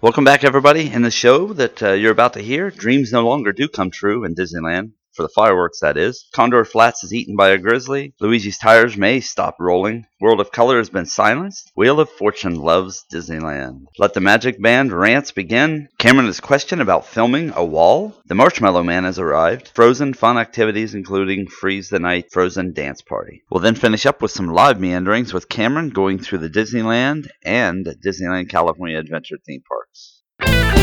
Welcome back, everybody. In the show that uh, you're about to hear, dreams no longer do come true in Disneyland. For the fireworks, that is. Condor Flats is eaten by a grizzly. Luigi's tires may stop rolling. World of Color has been silenced. Wheel of Fortune loves Disneyland. Let the Magic Band rants begin. Cameron is questioned about filming a wall. The Marshmallow Man has arrived. Frozen fun activities, including Freeze the Night Frozen Dance Party. We'll then finish up with some live meanderings with Cameron going through the Disneyland and Disneyland California Adventure theme parks.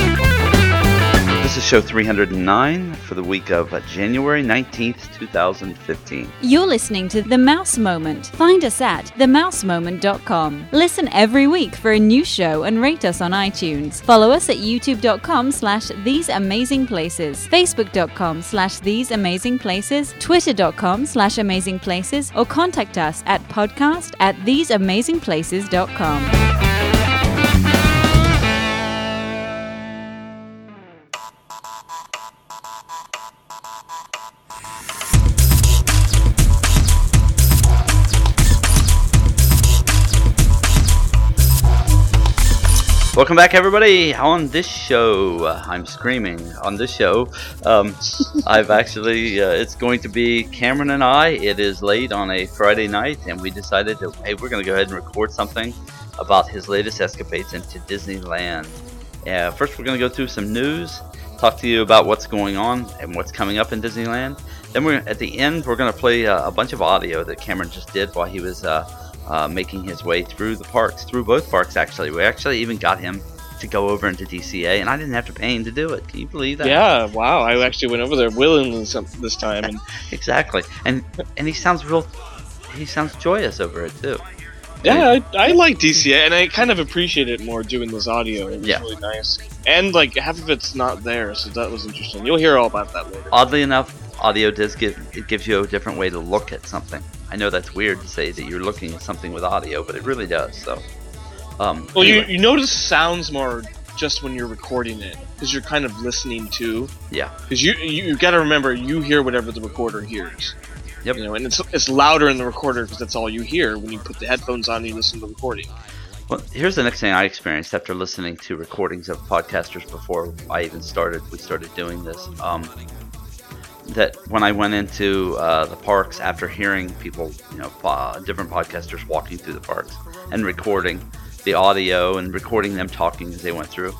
This is show 309 for the week of uh, January 19th, 2015. You're listening to The Mouse Moment. Find us at themousemoment.com. Listen every week for a new show and rate us on iTunes. Follow us at youtube.com slash these amazing places, facebook.com slash these amazing places, twitter.com slash amazing places, or contact us at podcast at theseamazingplaces.com. Welcome back, everybody. On this show, I'm screaming. On this show, um, I've actually, uh, it's going to be Cameron and I. It is late on a Friday night, and we decided that, hey, we're going to go ahead and record something about his latest escapades into Disneyland. Uh, first, we're going to go through some news, talk to you about what's going on and what's coming up in Disneyland. Then, we're at the end, we're going to play uh, a bunch of audio that Cameron just did while he was uh, uh, making his way through the parks, through both parks actually. We actually even got him to go over into DCA, and I didn't have to pay him to do it. Can you believe that? Yeah, wow! I actually went over there willingly this time, and exactly. And and he sounds real. He sounds joyous over it too. Yeah, I, I like DCA, and I kind of appreciate it more doing this audio. It was Yeah. really nice, and like half of it's not there, so that was interesting. You'll hear all about that later. Oddly enough, audio does give it gives you a different way to look at something. I know that's weird to say that you're looking at something with audio, but it really does. So, um, Well, anyway, you you notice sounds more just when you're recording it, because you're kind of listening to. yeah, Because you you, you got to remember, you hear whatever the recorder hears. Yep. You know, and it's it's louder in the recorder because that's all you hear when you put the headphones on and you listen to the recording. Well, here's the next thing I experienced after listening to recordings of podcasters before I even started. We started doing this. Um, that when I went into uh, the parks after hearing people, you know, uh, different podcasters walking through the parks and recording the audio and recording them talking as they went through,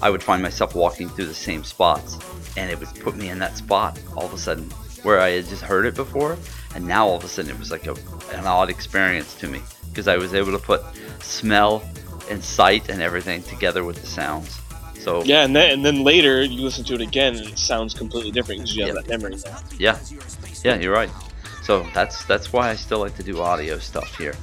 I would find myself walking through the same spots, and it would put me in that spot all of a sudden where I had just heard it before, and now all of a sudden it was like a, an odd experience to me because I was able to put smell and sight and everything together with the sounds. So Yeah, and then and then later you listen to it again and it sounds completely different because you have Yeah. that memory now. Yeah, yeah, you're right. So that's that's why I still like to do audio stuff here.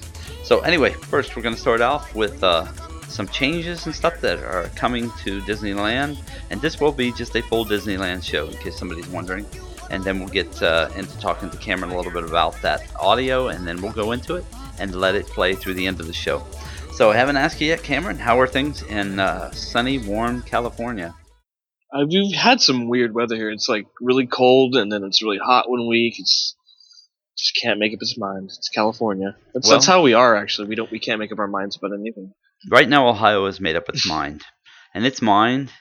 So anyway, first we're going to start off with uh, some changes and stuff that are coming to Disneyland, and this will be just a full Disneyland show in case somebody's wondering. And then we'll get uh, into talking to Cameron a little bit about that audio, and then we'll go into it and let it play through the end of the show. So I haven't asked you yet, Cameron. How are things in uh, sunny, warm California? Uh, we've had some weird weather here. It's like really cold and then it's really hot one week. It's just can't make up its mind. It's California. That's Well- that's how we are actually. We don't we can't make up our minds about anything. right now Ohio has made up its mind, and its mind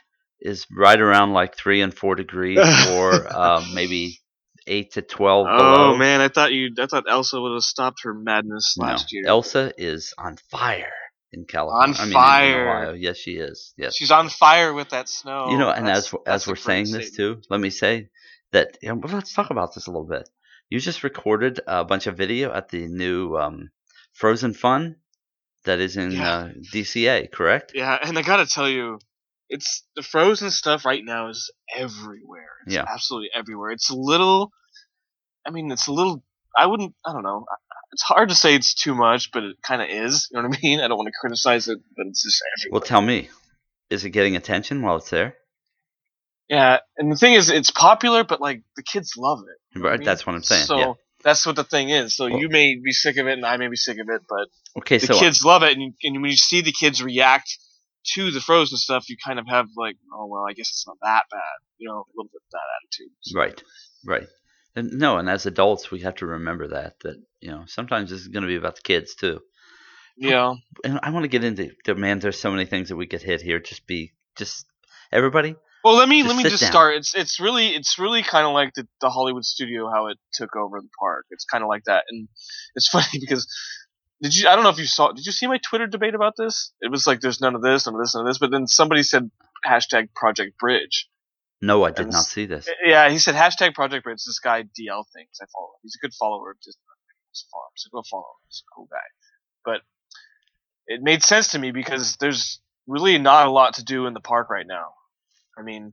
is right around like three and four degrees, or um, maybe eight to twelve below. Oh man, I thought you I thought Elsa would have stopped her madness No, last year. Elsa is on fire in California. On I mean, fire. Yes, she is. Yes. She's on fire with that snow. you know, and That's- as as we're saying this too, let me say that. You know, let's talk about this a little bit. You just recorded a bunch of video at the new um, Frozen Fun that is in Yeah. uh, DCA, correct? Yeah, and I gotta tell you, it's the frozen stuff right now is everywhere. It's Yeah. absolutely everywhere. It's a little. I mean, it's a little. I wouldn't. I don't know. It's hard to say it's too much, but it kind of is. You know what I mean? I don't want to criticize it, but it's just everywhere. Well, tell me, is it getting attention while it's there? yeah, and the thing is, it's popular, but like the kids love it. Right, I mean? that's what I'm saying. So yeah. that's what the thing is. So Well- you may be sick of it, and I may be sick of it, but Okay, the so kids love it, and, you, and when you see the kids react to the frozen stuff, you kind of have like, oh well, I guess it's not that bad, you know, a little bit of that attitude. So- right, right. And no, and as adults, we have to remember that that you know sometimes this is going to be about the kids too. Yeah, And I want to get into the man. There's so many things that we could hit here. Just be just everybody. Well, let me let me just down. start. It's it's really it's really kind of like the, the Hollywood studio how it took over the park. It's kind of like that, and it's funny because did you? I don't know if you saw. Did you see my Twitter debate about this? It was like there's none of this, none of this, none of this. But then somebody said hashtag Project Bridge. No, I did And not see this. Yeah, he said hashtag Project Bridge. This guy DL thinks I follow. him. He's a good follower of Disney Farm, so go follow him. He's a cool guy. But it made sense to me because there's really not a lot to do in the park right now. I mean,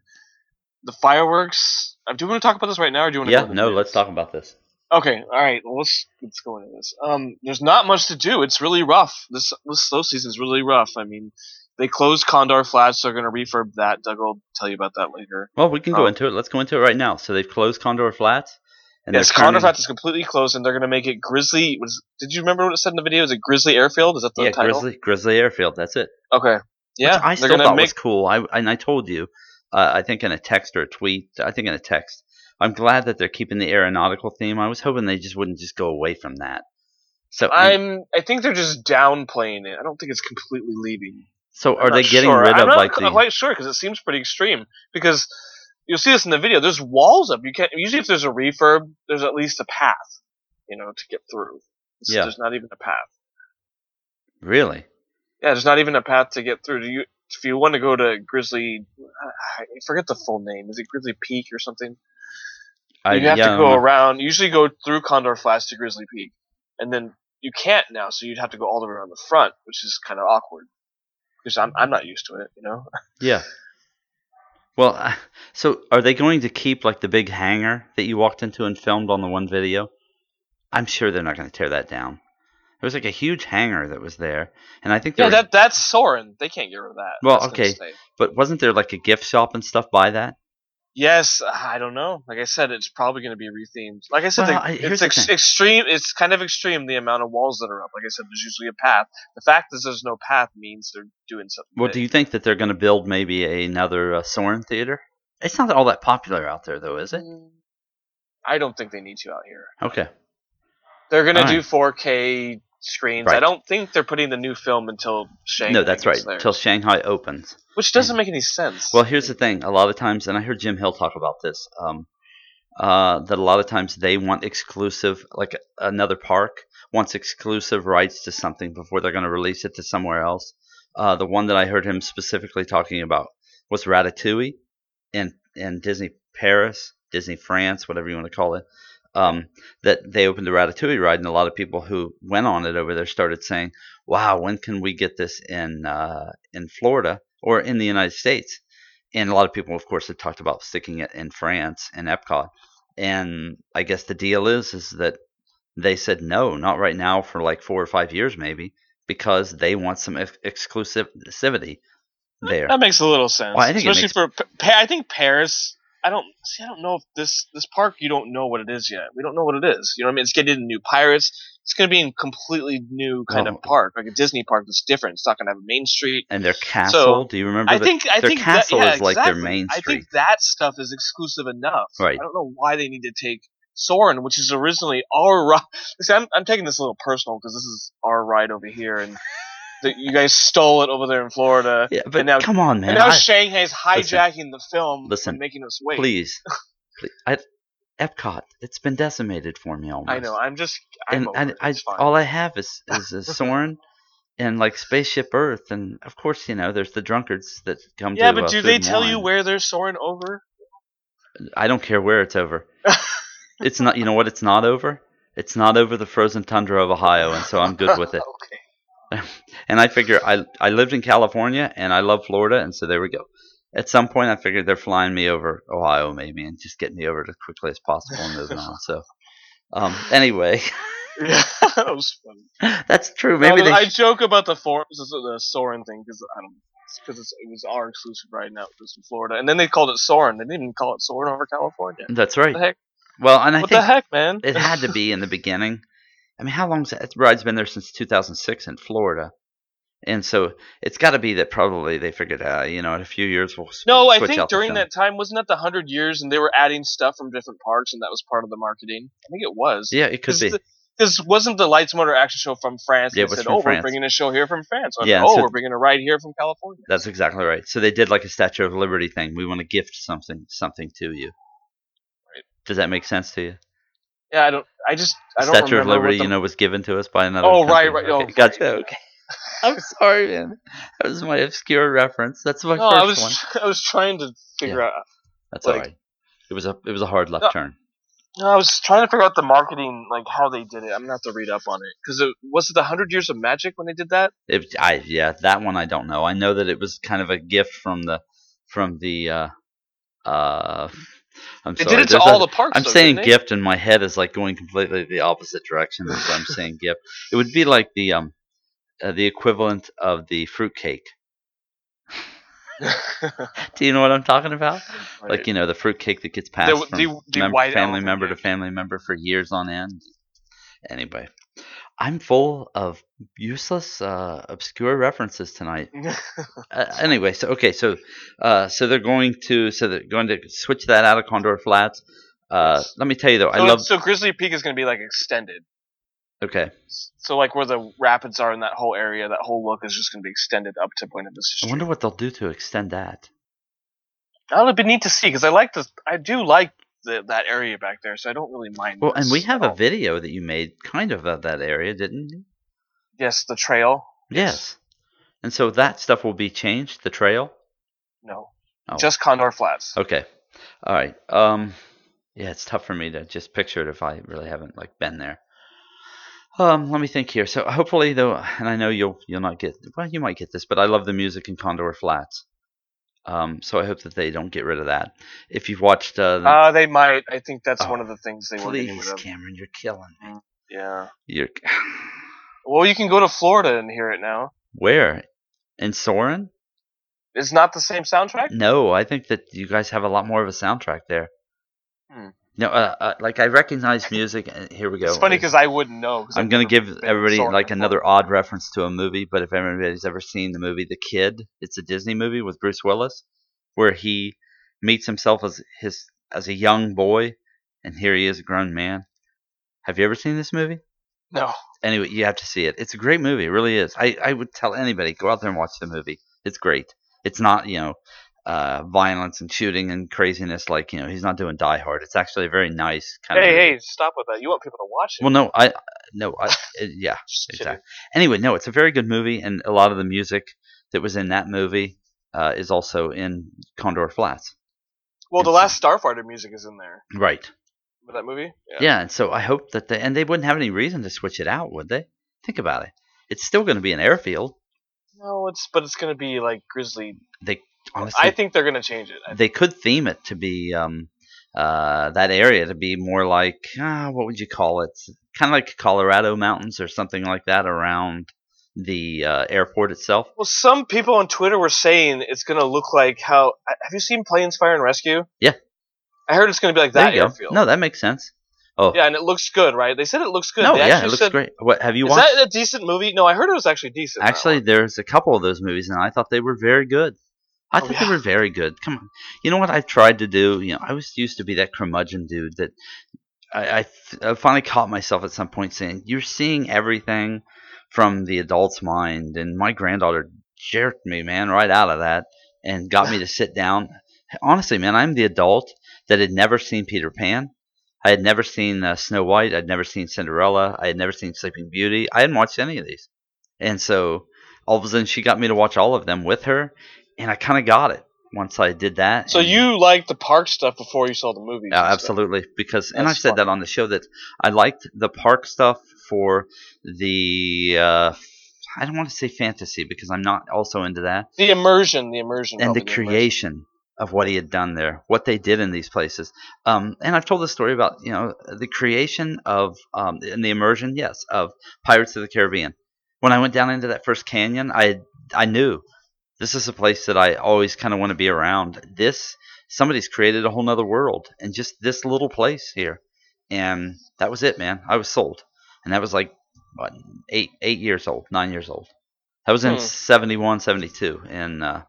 the fireworks. uh, Do you want to talk about this right now, or do you want to? Yeah, no, let's talk about this. Okay, all right. Well, let's let's go into this. Um, there's not much to do. It's really rough. This this slow season is really rough. I mean, they closed Condor Flats. So they're going to refurb that. Doug will tell you about that later. Well, we can go Oh. into it. Let's go into it right now. So they've closed Condor Flats, and yes, Condor Flats is completely closed, and they're going to make it Grizzly. Was did you remember what it said in the video? Is it Grizzly Airfield? Is that the Yeah, title? Grizzly Grizzly Airfield. That's it. Okay. Yeah, Which I they're still going thought to make. was cool. I and I told you, uh, I think in a text or a tweet. I think in a text. I'm glad that they're keeping the aeronautical theme. I was hoping they just wouldn't just go away from that. So, I'm. I think they're just downplaying it. I don't think it's completely leaving. So are they getting sure. rid I'm of not like the? quite sure because it seems pretty extreme. Because you'll see this in the video. There's walls up. You can't. Usually, if there's a refurb, there's at least a path, you know, to get through. It's- Yeah. There's not even a path. Really? Yeah, there's not even a path to get through. Do you? If you want to go to Grizzly, I forget the full name. Is it Grizzly Peak or something? I, you have yeah, to go around. Usually, go through Condor Flats to Grizzly Peak, and then you can't now. So you'd have to go all the way around the front, which is kind of awkward. Because I'm I'm not used to it, you know. Yeah. Well, uh, so are they going to keep like the big hangar that you walked into and filmed on the one video? I'm sure they're not going to tear that down. There was like a huge hangar that was there, and I think Yeah, were- that that's Soarin'. They can't get rid of that. Well, That's okay. but wasn't there like a gift shop and stuff by that? Yes, I don't know. Like I said, it's probably going to be rethemed. Like I said, Well, the- I- it's the ex- extreme. It's kind of extreme the amount of walls that are up. Like I said, there's usually a path. The fact that there's no path means they're doing something. Well, big. do you think that they're going to build maybe another uh, Soarin' theater? It's not all that popular out there, though, is it? Mm, I don't think they need to out here. Okay. They're going to do right. 4K screens. I don't think they're putting the new film until Shanghai. no, that's right. Till Shanghai opens. which doesn't make any sense. Well, here's the thing. A lot of times, and I heard Jim Hill talk about this, um, uh, that a lot of times they want exclusive, like another park wants exclusive rights to something before they're going to release it to somewhere else. Uh, the one that I heard him specifically talking about was Ratatouille in, in Disney Paris, Disney France, whatever you want to call it. Um, that they opened the Ratatouille ride, and a lot of people who went on it over there started saying, "Wow, when can we get this in uh, in Florida or in the United States?" And a lot of people, of course, have talked about sticking it in France in Epcot. And I guess the deal is is that they said no, not right now for like four or five years maybe, because they want some ex- exclusivity there. That makes a little sense, Well, I think especially makes- for. I think Paris. I don't see. I don't know if this this park. You don't know what it is yet. We don't know what it is. You know what I mean? It's getting into new pirates. It's going to be a completely new kind Well- of oh. park, like a Disney park that's different. It's not going to have a main street. And their castle, do you remember? I the- think. I their think castle that, yeah, is like their exactly. main I think that stuff is exclusive enough. Right. I don't know why they need to take Soarin', which is originally our ride. See, I'm I'm taking this a little personal because this is our ride over here, and the, you guys stole it over there in Florida. yeah, but and now- come on, man. and now I- Shanghai's Listen. hijacking the film Listen. and making us wait. please, please I, Epcot, it's been decimated for me almost. I know. I'm just. I'm and over and it. I, fine. all I have is is a Soarin' and like Spaceship Earth, and of course, you know, there's the drunkards that come yeah, to. but uh, do they tell you where they're soaring over? I don't care where it's over. it's not. You know what? It's not over. It's not over the frozen tundra of Ohio, and so I'm good with it. okay. And I figure I I lived in California and I love Florida, and so there we go. At some point, I figured they're flying me over Ohio, maybe, and just getting me over as quickly as possible and moving on. So, um, anyway, Yeah, that was funny. that's true. Maybe No, they. I joke about the for- the Soarin' thing because I don't because it was our exclusive right now. It was in Florida, and then they called it Soarin'. They didn't even call it Soarin' over California. that's What right. the heck? Well, and I what think the heck, man? it had to be in the beginning. I mean, how long's that? that ride's been there since 2006 in Florida, and so it's got to be that probably they figured, uh, you know, in a few years we'll No, I think during that time wasn't that the hundred years, and they were adding stuff from different parks, and that was part of the marketing. I think it was. Yeah, it could be. Because wasn't the Lights Motor action show from France? Yeah, They it was said, from oh, France. we're bringing a show here from France. Or, Yeah, oh, so- we're bringing a ride here from California. That's exactly right. So they did like a Statue of Liberty thing. We want to gift something something to you. Right. Does that make sense to you? Yeah, I don't. I just. I don't Statue of Liberty, the- you know, was given to us by another. Oh, right, country. right. Oh, gotcha. right. Okay. I'm sorry, man. That was my obscure reference. That's my No, first I was. one. I was trying to figure Yeah. out. That's like- all right. It was a it was a hard left No. turn. No, I was trying to figure out the marketing, like how they did it. I'm gonna have to read up on it because it was it the Hundred Years of Magic when they did that. It, I yeah, that one I don't know. I know that it was kind of a gift from the from the uh uh. I'm sorry. did it to there's all a- the parks. I'm though, saying gift, and my head is like going completely the opposite direction I'm saying gift. It would be like the um uh, the equivalent of the fruitcake. Do you know what I'm talking about? Like you know the fruitcake that gets passed The- from the- the mem- family member to family member for years on end. Anyway, I'm full of useless, uh, obscure references tonight. Uh, anyway, so okay, so uh, so they're going to so they're going to switch that out of Condor Flats. Uh, let me tell you though, I love. so Grizzly Peak is gonna be like extended. Okay, So like where the rapids are in that whole area, that whole look is just gonna be extended up to Buena Vista I Street. wonder what they'll do to extend that. That would be neat to see because I like the I do like the, that area back there, so I don't really mind. Well, and we have a video that you made kind of of that area, didn't you? Yes, the trail. Yes. And so that stuff will be changed. The trail. No, Oh. just Condor Flats. Okay. All right. Um. Yeah, it's tough for me to just picture it if I really haven't like been there. Um, let me think here. So hopefully, though, and I know you'll you'll not get well, you might get this, but I love the music in Condor Flats. Um, so I hope that they don't get rid of that. If you've watched, uh, the- Uh, they might. I think that's Oh, one of the things they were getting please. Cameron, you're killing me. Yeah. You're Well, you can go to Florida and hear it now. where in Soarin'? It's not the same soundtrack. No, I think that you guys have a lot more of a soundtrack there. Hmm. No, uh, uh, like I recognize music. And here we go. It's funny because I wouldn't know. I'm I've gonna give everybody like before. another odd reference to a movie, but if anybody's ever seen the movie The Kid, it's a Disney movie with Bruce Willis, where he meets himself as his as a young boy, and here he is a grown man. Have you ever seen this movie? No. Anyway, you have to see it. It's a great movie. It really is. I, I would tell anybody go out there and watch the movie. It's great. It's not you know uh, violence and shooting and craziness like you know he's not doing Die Hard. It's actually a very nice kind Hey, of. movie. hey, stop with that. You want people to watch it? Well, no, I no, I yeah. Exactly. Anyway, no, it's a very good movie, and a lot of the music that was in that movie uh, is also in Condor Flats. Well, the last Starfighter music is in there. Right. With that movie? Yeah. and so I hope that they and they wouldn't have any reason to switch it out, would they? Think about it. It's still going to be an airfield. No, it's but it's gonna be like Grizzly. They honestly, I think they're gonna change it. I they could theme it to be um, uh, that area to be more like uh, what would you call it? Kind of like Colorado mountains or something like that around the uh, airport itself. Well, some people on Twitter were saying it's gonna look like how. Have you seen Planes, Fire, and Rescue? Yeah. I heard it's gonna be like that go. airfield. No, that makes sense. Oh, Yeah, and it looks good, right? They said it looks good. no, they yeah, it looks said, great. What have you Is watched? that a decent movie? No, I heard it was actually decent. Actually, there's a couple of those movies, and I thought they were very good. I Oh, thought yeah. they were very good. Come on, you know what I've tried to do? You know, I was used to be that curmudgeon dude that I finally caught myself at some point saying, "You're seeing everything from the adult's mind," and my granddaughter jerked me, man, right out of that, and got me to sit down. Honestly, man, I'm the adult that had never seen Peter Pan. I had never seen uh, Snow White. I'd never seen Cinderella. I had never seen Sleeping Beauty. I hadn't watched any of these. And so all of a sudden she got me to watch all of them with her, and I kind of got it once I did that. So you liked the park stuff before you saw the movie? Stuff. absolutely. Because, and I said that on the show that I liked the park stuff for the. Uh, I don't want to say fantasy because I'm not also into that, The immersion, the immersion, and the immersion. creation of what he had done there, what they did in these places. Um, and I've told the story about you know the creation of um, and the immersion, yes, of Pirates of the Caribbean. When I went down into that first canyon, I I knew this is a place that I always kind of want to be around. This somebody's created a whole nother world, and just this little place here, and that was it, man. I was sold, and that was like what eight eight years old, nine years old. That was in Hmm. 71, 72 in uh,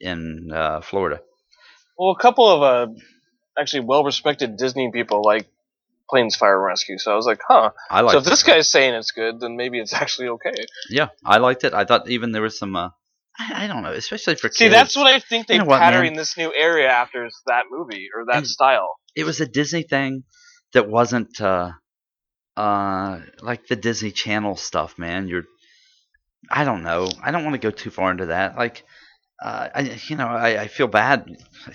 in uh, Florida. Well, a couple of uh, actually well-respected Disney people like Planes Fire and Rescue. So I was like, huh. I liked so if it. this guy's saying it's good, then maybe it's actually okay. Yeah, I liked it. I thought even there was some. I, I don't know, especially for kids. See, kids. that's what I think they You know what, man? this new area after is that movie or that And- style. it was a Disney thing that wasn't uh, uh, like the Disney Channel stuff, man. You're, I don't know. I don't want to go too far into that. Like, uh, I, you know, I, I feel bad.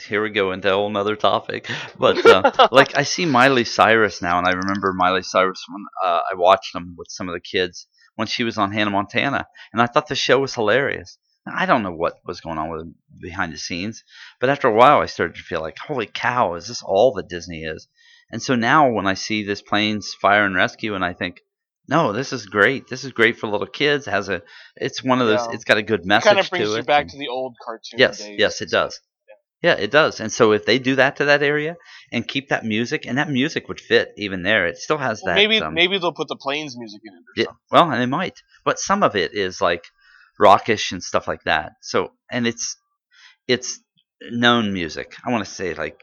Here we go into a whole nother topic. But uh, like, I see Miley Cyrus now, and I remember Miley Cyrus when uh, I watched them with some of the kids when she was on Hannah Montana, and I thought the show was hilarious. I don't know what was going on with behind the scenes, but after a while, I started to feel like, holy cow, is this all that Disney is? And so now, when I see this planes fire and rescue, and I think, no, this is great. This is great for little kids. It has a, it's one of those. Yeah. It's got a good It message kind of brings you back and- to the old cartoon yes, days. yes, it does. Yeah, it does. And so if they do that to that area and keep that music, and that music would fit even there, it still has Well, that. maybe um, maybe they'll put the planes music in it or yeah, something. well, and they might, but some of it is like rockish and stuff like that. So, and it's it's known music. I want to say like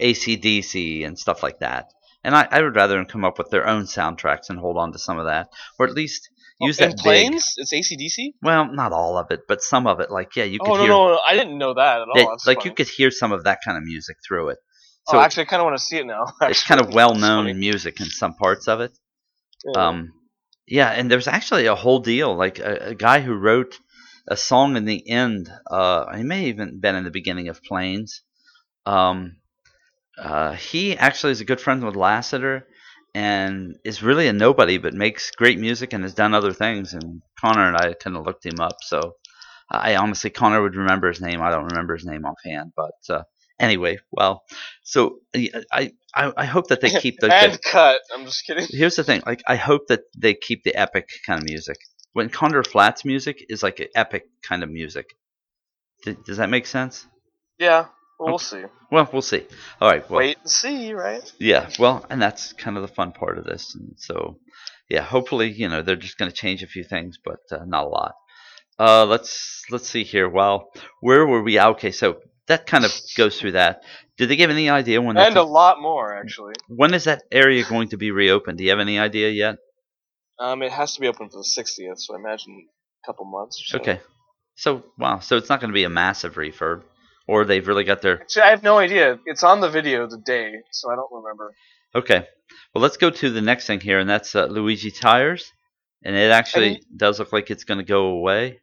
ACDC and stuff like that. And I, I would rather them come up with their own soundtracks and hold on to some of that, or at least use Oh, that big. planes? It's ACDC? Well, not all of it, but some of it. Like yeah, you could Oh no, hear no, no, I didn't know that at all. like funny. you could hear some of that kind of music through it. Oh, So actually, I kind of want to see it now. it's kind of well known music in some parts of it. Yeah. Um, yeah, and there's actually a whole deal. Like a, a guy who wrote a song in the end. Uh, he may have even been in the beginning of Planes. Um, uh, he actually is a good friend with Lasseter, and is really a nobody, but makes great music and has done other things. And Connor and I kind of looked him up. So I honestly, Connor would remember his name. I don't remember his name offhand, but. Uh, Anyway, well, so I, I I hope that they keep the and cut. I'm just kidding. Here's the thing: like, I hope that they keep the epic kind of music. When Condor Flats music is like an epic kind of music. Th- does that make sense? Yeah, well, we'll see. Well, we'll see. All right. Well, Wait and see, right? yeah. Well, and that's kind of the fun part of this. And so, yeah. Hopefully, you know, they're just going to change a few things, but uh, not a lot. Uh, let's let's see here. Well, where were we? Okay, so that kind of goes through that. Did they give any idea when? And a lot more, actually. when is that area going to be reopened? Do you have any idea yet? Um, it has to be open for the 60th, so I imagine a couple months or so. Okay. So wow, so it's not going to be a massive refurb, or they've really got their Actually, I have no idea. It's on the video the day, so I don't remember. okay. Well, let's go to the next thing here, and that's uh, Luigi tires, and it actually does look like it's going to go away.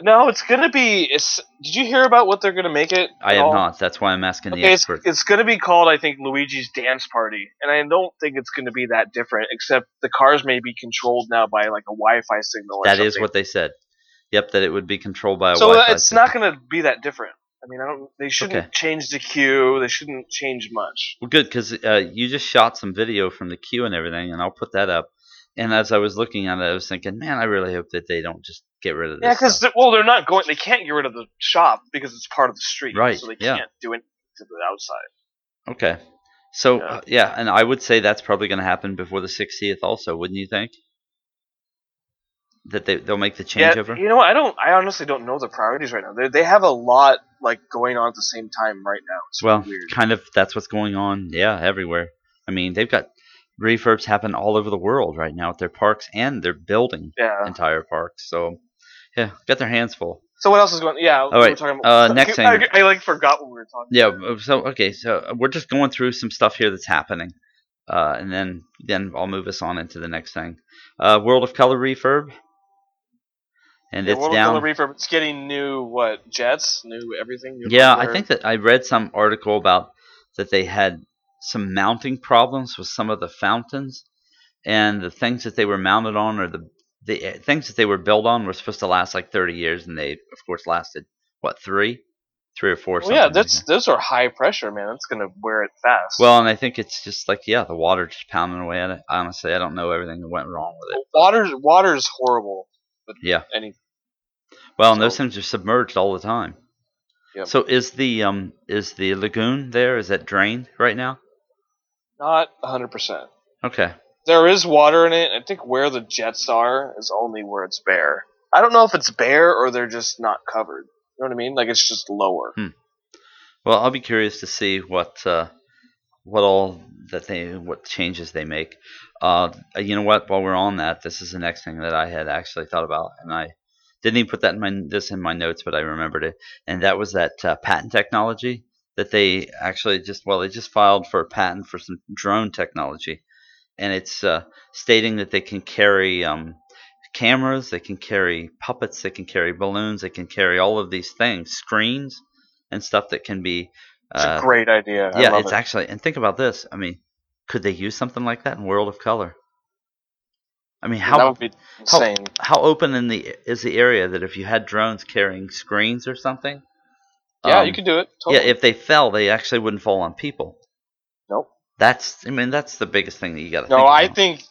No, it's gonna be. It's. Did you hear about what they're gonna make it? I have all? not. That's why I'm asking the Okay, it's, expert. it's gonna be called, I think, Luigi's Dance Party, and I don't think it's gonna be that different. Except the cars may be controlled now by like a Wi-Fi signal. Or That something. is what they said. Yep, that it would be controlled by a So Wi-Fi. it's system. not gonna be that different. I mean, I don't. They shouldn't Okay. change the queue. They shouldn't change much. Well, good because uh, you just shot some video from the queue and everything, and I'll put that up. And as I was looking at it, I was thinking, man, I really hope that they don't just get rid of this. Yeah, because well, they're not going. They can't get rid of the shop because it's part of the street. Right, So they yeah. can't do it to the outside. Okay. So Yeah. uh, yeah, and I would say that's probably going to happen before the 60th, also, wouldn't you think? That they they'll make the Yeah, changeover. you know what? I don't. I honestly don't know the priorities right now. They they have a lot like going on at the same time right now. It's well, weird. kind of that's what's going on. Yeah, everywhere. I mean, they've got refurbs happen all over the world right now at their parks, and they're building Yeah. entire parks. So yeah, got their hands full. So what else is going? Yeah. we right, talking about, uh, next thing. I, like forgot what we were talking. Yeah. about. uh, So okay, so we're just going through some stuff here that's happening, uh, and then then I'll move us on into the next thing. Uh, World of Color refurb, and Yeah, it's World of down. Color Refurb. It's getting new what jets, new everything. New Yeah, I think that I read some article about that they had some mounting problems with some of the fountains, and the things that they were mounted on, or the the uh, things that they were built on, were supposed to last like 30 years, and they of course lasted what three, three or four. Well, yeah, something like that. those are high pressure, man. That's gonna wear it fast. well, and I think it's just like yeah, the water just pounding away at it. Honestly, I don't know everything that went wrong with it. water's water's horrible. Yeah. any Well, and those things are submerged all the time. Yep. So is the um is the lagoon there? Is that drained right now? Not 100. percent Okay. There is water in it. I think where the jets are is only where it's bare. I don't know if it's bare or they're just not covered. You know what I mean? Like it's just lower. Well, I'll be curious to see what uh, what all that they what changes they make. Uh, you know what? While we're on that, this is the next thing that I had actually thought about, and I didn't even put that in my this in my notes, but I remembered it, and that was that uh, patent technology that they actually just well they just filed for a patent for some drone technology, and it's uh, stating that they can carry um, cameras, they can carry puppets, they can carry balloons, they can carry all of these things, screens and stuff that can be. It's Uh, a great idea. I yeah, it's it. actually. And think about this. I mean, could they use something like that in World of Color? I mean, how would be insane. how open in the is the area that if you had drones carrying screens or something? Yeah, um, you can do it. Totally. Yeah, if they fell, they actually wouldn't fall on people. Nope. That's. I mean, that's the biggest thing that you got to. No, think I think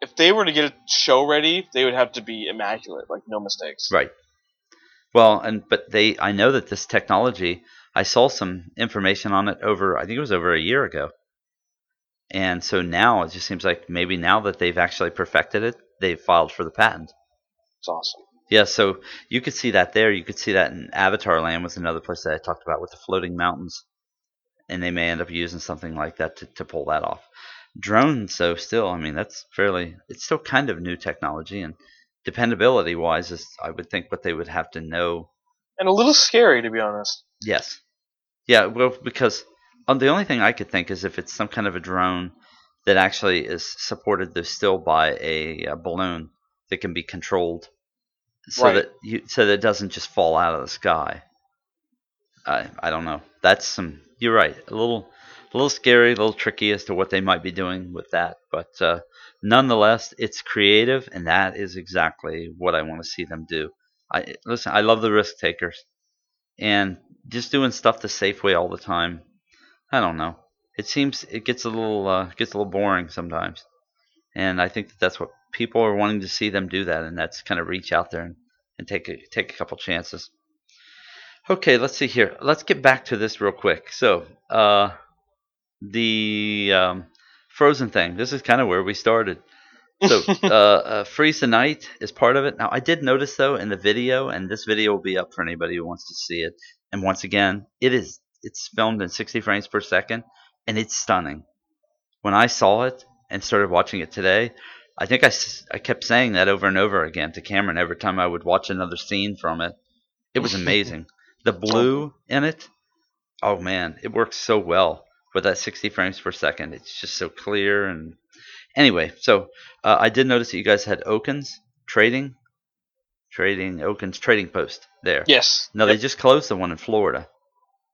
if they were to get a show ready, they would have to be immaculate, like no mistakes. Right. Well, and but they, I know that this technology, I saw some information on it over, I think it was over a year ago. And so now it just seems like maybe now that they've actually perfected it, they've filed for the patent. It's awesome. Yeah, so you could see that there. You could see that in Avatar Land was another place that I talked about with the floating mountains. And they may end up using something like that to, to pull that off. Drones, though, still, I mean, that's fairly, it's still kind of new technology. And dependability wise, is I would think what they would have to know And a little scary, to be honest. Yes. Yeah, well, because um, the only thing I could think is if it's some kind of a drone that actually is supported though still by a, a balloon that can be controlled, so Right. that you so that it doesn't just fall out of the sky. I I don't know. That's some. You're right. A little a little scary, a little tricky as to what they might be doing with that, but uh, nonetheless, it's creative, and that is exactly what I want to see them do. I listen. I love the risk takers and just doing stuff the safe way all the time. I don't know. It seems it gets a little uh, gets a little boring sometimes, and I think that that's what people are wanting to see them do that, and that's kind of reach out there and, and take a, take a couple chances. Okay, let's see here. Let's get back to this real quick. So, uh, the um, Frozen thing. This is kind of where we started. So, uh, uh, Freeze the Night is part of it. Now, I did notice though in the video, and this video will be up for anybody who wants to see it. And once again, it is it's filmed in 60 frames per second, and it's stunning. When I saw it and started watching it today, I think I, I kept saying that over and over again to Cameron every time I would watch another scene from it. It was amazing. the blue in it, oh man, it works so well with that 60 frames per second. It's just so clear and anyway. So uh, I did notice that you guys had Oaken's trading, trading Oaken's trading post there. Yes. No, they just closed the one in Florida.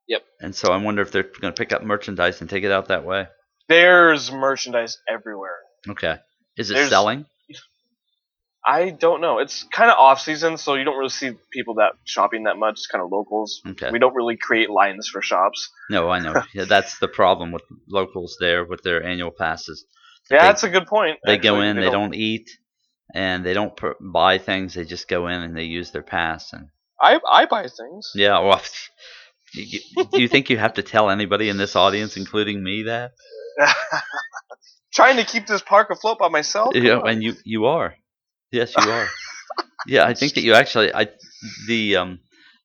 Yep. And so I wonder if they're going to pick up merchandise and take it out that way. There's merchandise everywhere. Okay. Is it There's- selling? I don't know. It's kind of off season, so you don't really see people that shopping that much. Kind of locals. Okay. We don't really create lines for shops. No, I know. yeah, that's the problem with locals there with their annual passes. Yeah, They- that's a good point. They go in, they don't eat, and they don't pr- buy things. They just go in and they use their pass. And I I buy things. yeah, well, do you think you have to tell anybody in this audience, including me, that? Trying to keep this park afloat by myself. Come Yeah, on. and you you are. Yes, you are. yeah, I think that you actually I the um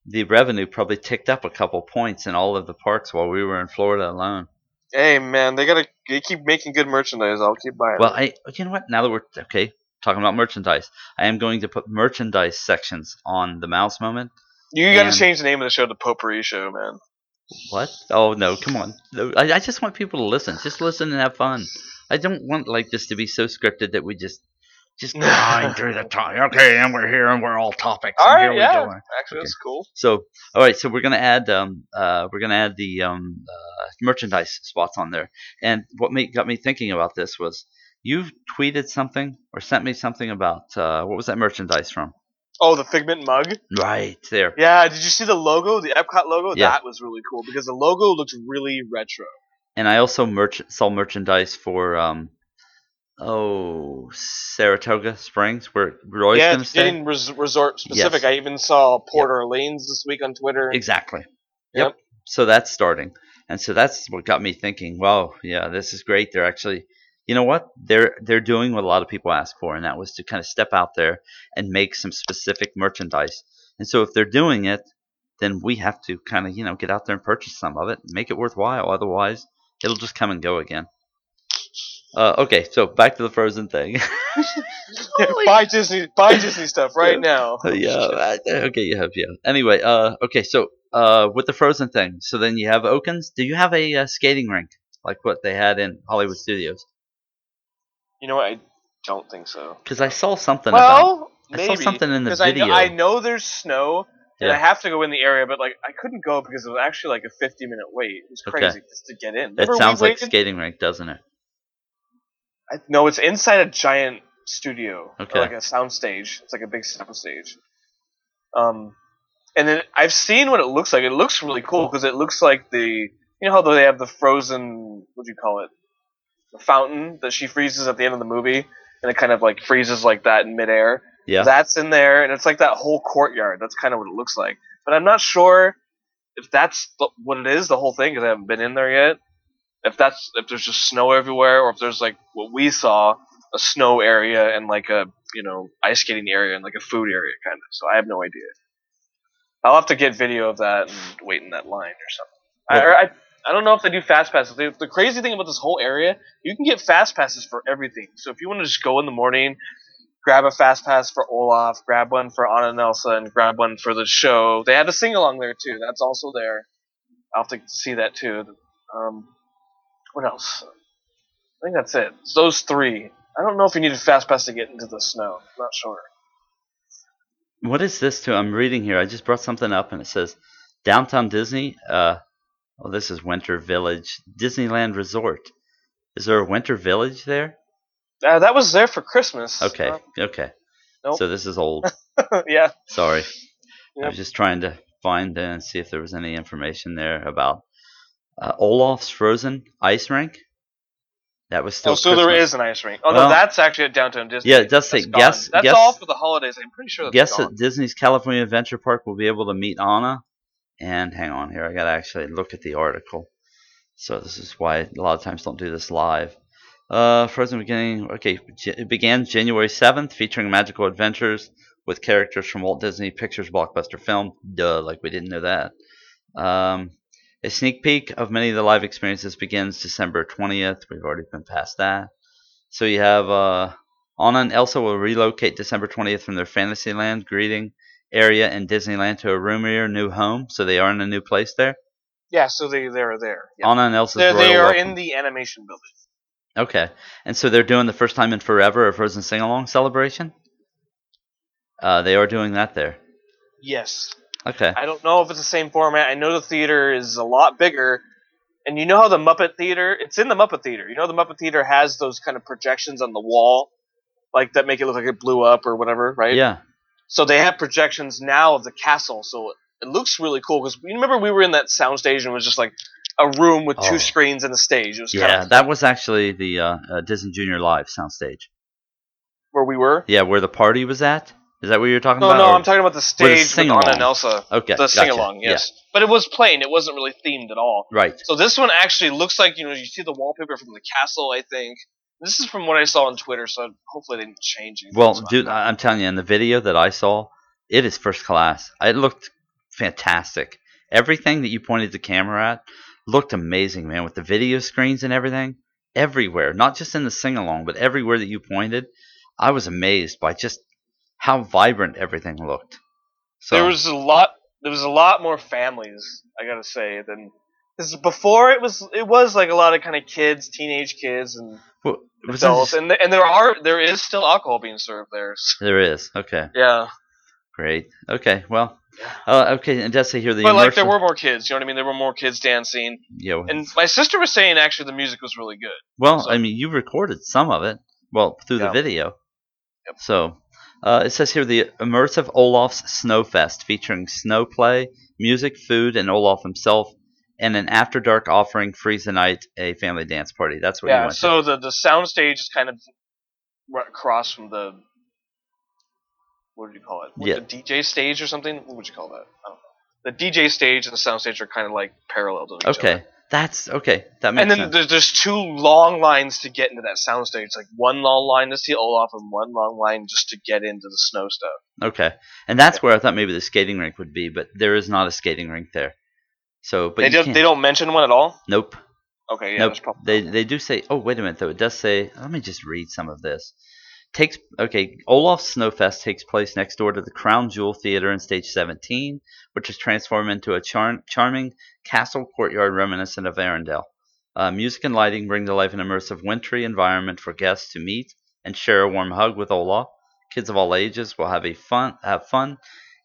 the revenue probably ticked up a couple points in all of the parks while we were in Florida alone. Hey man, they gotta they keep making good merchandise. I'll keep buying. Well, it. I you know what? Now that we're okay talking about merchandise, I am going to put merchandise sections on the mouse moment. you gotta change the name of the show to Potpourri Show, man. What? Oh no, come on! No, I, I just want people to listen. Just listen and have fun. I don't want like this to be so scripted that we just just grind through the time. Okay, and we're here and we're all topics. All and here we yeah. Actually, Okay. that's cool. So, all right, so we're gonna add um uh we're gonna add the um uh, merchandise spots on there. And what made, got me thinking about this was you tweeted something or sent me something about uh what was that merchandise from? Oh, the Figment mug. Right there. Yeah, did you see the logo, the Epcot logo? Yeah. That was really cool because the logo looks really retro. And I also merch saw merchandise for um oh Saratoga Springs where Roy's yeah, gonna it's stay. getting res- resort specific. Yes. I even saw Port Orleans this week on Twitter. Exactly. Yep. Yep. So that's starting. And so that's what got me thinking, wow, yeah, this is great. They're actually you know what? They're they're doing what a lot of people ask for, and that was to kind of step out there and make some specific merchandise. And so if they're doing it, then we have to kind of, you know, get out there and purchase some of it and make it worthwhile. Otherwise, It'll just come and go again. Uh, okay, so back to the Frozen thing. buy Disney, buy Disney stuff right now. yeah. uh, Okay. Yeah. Yeah. Anyway. Uh. Okay. So. Uh. With the Frozen thing. So then you have Oakens. Do you have a uh, skating rink like what they had in Hollywood Studios? You know what? I don't think so. Because I saw something about. Well, I maybe saw something in the 'cause I know, video. I know there's snow, and I have to go in the area, but like I couldn't go because it was actually like a 50 minute wait. It was Okay. crazy just to get in. Remember we sounds like skating rink, doesn't it? I, no, it's inside a giant studio, Okay. like a sound stage. It's like a big sound stage. Um, and then I've seen what it looks like. It looks really cool because it looks like the you know how they have the frozen what do you call it, the fountain that she freezes at the end of the movie, and it kind of like freezes like that in midair. Yeah. That's in there, and it's like that whole courtyard. That's kind of what it looks like. But I'm not sure if that's the, what it is, the whole thing, because I haven't been in there yet. If that's if there's just snow everywhere, or if there's like what we saw, a snow area and like a you know ice skating area and like a food area kind of. So I have no idea. I'll have to get video of that and wait in that line or something. I, or I I don't know if they do fast passes. The, the crazy thing about this whole area, you can get fast passes for everything. So if you want to just go in the morning, grab a fast pass for Olaf, grab one for Anna Elsa, and grab one for the show. They had a sing along there too. That's also there. I'll have to see that too. Um, what else? I think that's it. It's those three. I don't know if you need a fast pass to get into the snow. I'm not sure. What is this too? I'm reading here. I just brought something up and it says Downtown Disney. Uh, well, this is Winter Village Disneyland Resort. Is there a Winter Village there? Uh, that was there for Christmas. Okay, Uh, okay. Nope. So this is old. yeah. Sorry. I was just trying to find and see if there was any information there about uh, Olaf's Frozen Ice Rink. That was still. Oh, so there Christmas. is an ice rink. Although Well- that's actually at downtown Disney. Yeah, it does say That's guess- That's guess- all for the holidays. I'm pretty sure that's Guests gone. at Disney's California Adventure Park will be able to meet Anna. And hang on here, I gotta actually look at the article. So this is why a lot of times don't do this live. Uh, Frozen beginning. Okay, it began January seventh, featuring magical adventures with characters from Walt Disney Pictures blockbuster film. Duh, like we didn't know that. Um, a sneak peek of many of the live experiences begins December twentieth. We've already been past that. So you have uh, Anna and Elsa will relocate December 20th from their Fantasyland greeting area in Disneyland to a roomier new home. So they are in a new place there. Yeah, so they they are there. Yeah. Anna and royal they are welcome. in the animation building. Okay, and so they're doing the first time in forever a Frozen sing along celebration. Uh, they are doing that there. Yes. Okay. I don't know if it's the same format. I know the theater is a lot bigger. And you know how the Muppet Theater, it's in the Muppet Theater. You know the Muppet Theater has those kind of projections on the wall, like that make it look like it blew up or whatever, right? Yeah. So they have projections now of the castle, so it looks really cool. Because you remember we were in that soundstage and it was just like a room with Oh. two screens and a stage. It was kind Yeah, of that was actually the uh, uh, Disney Junior Live soundstage. where we were. Yeah, where the party was at. Is that what you're talking No, about? no, or- I'm talking about the stage with sing-along. Anna and Elsa. Okay, the gotcha. sing along, yes. But it was plain. It wasn't really themed at all. Right. So this one actually looks like you know you see the wallpaper from the castle. I think this is from what I saw on Twitter, so hopefully they didn't change anything. Well, So dude, I- I'm telling you, in the video that I saw, it is first class. It looked fantastic. Everything that you pointed the camera at looked amazing, man, with the video screens and everything. Everywhere, not just in the sing along, but everywhere that you pointed, I was amazed by just how vibrant everything looked. So, there was a lot. There was a lot more families. I gotta say than because before it was it was like a lot of kind of kids, teenage kids, and well, adults, just- and and there are there is still alcohol being served there. there is okay, Yeah, great, okay, well, uh, okay, and just to hear the but like there were more kids. You know what I mean? There were more kids dancing, yeah, and my sister was saying actually the music was really good. Well, So- I mean, you recorded some of it. Well, through the video. Yep. So, uh, it says here the immersive Olaf's Snowfest featuring snow play, music, food, and Olaf himself, and an after dark offering freeze the night a family dance party. That's what you yeah, went so the the sound stage is kind of right across from the what do you call it? Yeah. The DJ stage or something? What would you call that? I don't know. The DJ stage and the sound stage are kind of like parallel to each Okay, other. Okay. That's okay. That makes sense. And then sense. there's, there's two long lines to get into that sound stage. It's like one long line to see Olaf and one long line just to get into the snow stuff. Okay, and that's where I thought maybe the skating rink would be, but there is not a skating rink there. So, but they don't they don't mention one at all. Nope. Okay, yeah, nope. probably They they do say. Oh wait a minute though. It does say. Let me just read some of this. Takes okay. Olaf's Snowfest takes place next door to the Crown Jewel Theater in Stage 17, which is transformed into a char- charming castle courtyard reminiscent of Arendelle. Uh, music and lighting bring to life an immersive wintry environment for guests to meet and share a warm hug with Olaf. Kids of all ages will have a fun have fun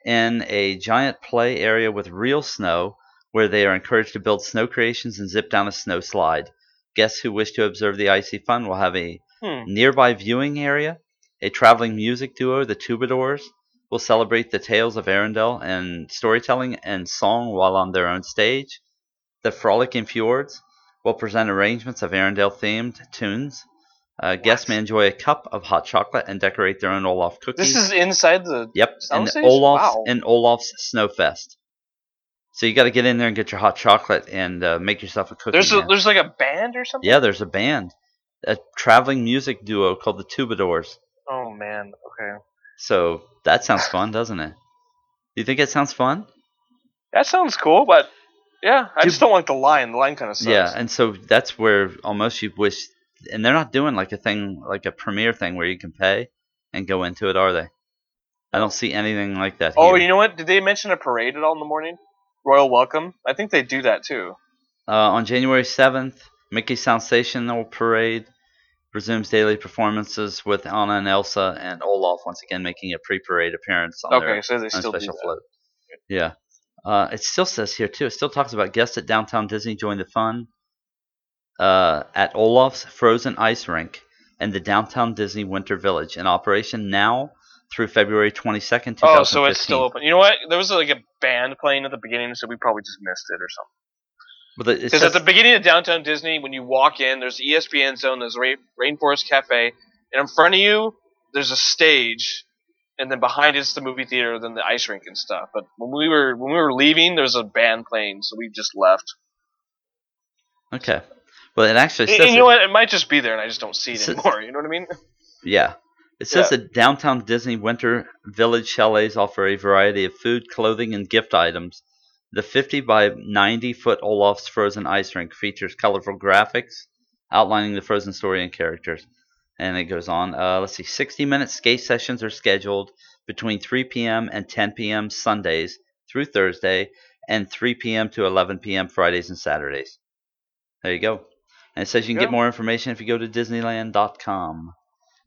in a giant play area with real snow, where they are encouraged to build snow creations and zip down a snow slide. Guests who wish to observe the icy fun will have a Hmm. nearby viewing area. A traveling music duo, the Troubadours, will celebrate the tales of Arendelle and storytelling and song while on their own stage. The Frolicking Fjords will present arrangements of Arendelle themed tunes. Uh, guests may enjoy a cup of hot chocolate and decorate their own Olaf cookies. This is inside the. Yep, stage? Olaf's Wow. and Olaf's Snowfest. So you got to get in there and get your hot chocolate and uh, make yourself a cookie. There's a, man. there's like a band or something. yeah, there's a band, a traveling music duo called the Troubadours. Oh man. Okay. So that sounds fun, doesn't it? Do you think it sounds fun? That sounds cool, but yeah, I Dude. just don't like the line. The line kind of sucks. Yeah, and so that's where almost you wish, and they're not doing like a thing like a premiere thing where you can pay and go into it, are they? I don't see anything like that. Oh, here. you know what? Did they mention a parade at all in the morning? Royal welcome. I think they do that too. Uh, on January 7th, Mickey Soundsational Parade resumes daily performances with Anna and Elsa and Olaf once again making a pre-parade appearance on Okay, their so they still special float. Yeah. Uh, it still says here too. It still talks about guests at downtown Disney join the fun uh, at Olaf's Frozen Ice Rink and the downtown Disney Winter Village in operation now through February 22nd, 2015. Oh, so it's still open. You know what? There was like a band playing at the beginning, so we probably just missed it or something. But the- it Because at the beginning of downtown Disney, when you walk in, there's the ESPN zone, there's Ra- Rainforest Cafe, and in front of you, there's a stage, and then behind it's the movie theater, then the ice rink and stuff. But when we were when we were leaving, there was a band playing, so we just left. okay. Well, it actually says and you know what? It might just be there, and I just don't see it So- anymore. You know what I mean? Yeah. It says Yeah. that downtown Disney Winter Village chalets offer a variety of food, clothing, and gift items. The 50 by 90 foot Olaf's Frozen Ice Rink features colorful graphics outlining the Frozen story and characters. And it goes on. Uh, let's see. 60 minute skate sessions are scheduled between 3 p.m. and 10 p.m. Sundays through Thursday, and 3 p.m. to 11 p.m. Fridays and Saturdays. There you go. And it says you can get more information if you go to Disneyland.com.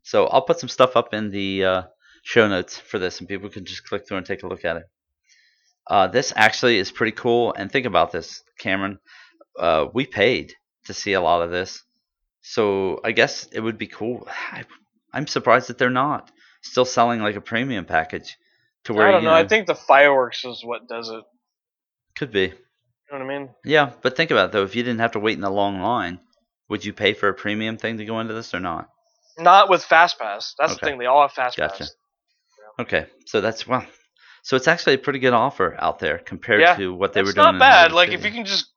So I'll put some stuff up in the uh, show notes for this, and people can just click through and take a look at it. Uh, this actually is pretty cool. And think about this, Cameron. Uh, we paid to see a lot of this, so I guess it would be cool. I, I'm surprised that they're not still selling like a premium package to where I don't you know. I think the fireworks is what does it. could be. You know what I mean? Yeah, but think about it though. If you didn't have to wait in a long line, would you pay for a premium thing to go into this or not? Not with FastPass. That's Okay. the thing. They all have FastPass. Gotcha. Okay, so that's well, so it's actually a pretty good offer out there compared Yeah, to what they It's were doing. It's not bad. Like if you can just,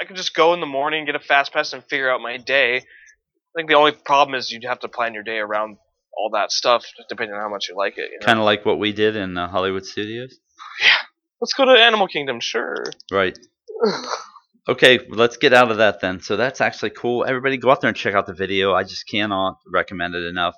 I could just go in the morning, get a fast pass, and figure out my day. I think the only problem is you'd have to plan your day around all that stuff, depending on how much you like it. You know? kind of like what we did in uh, Hollywood Studios, Yeah, Let's go to Animal Kingdom, sure. right? Okay, let's get out of that then. So that's actually cool. Everybody, go out there and check out the video. I just cannot recommend it enough.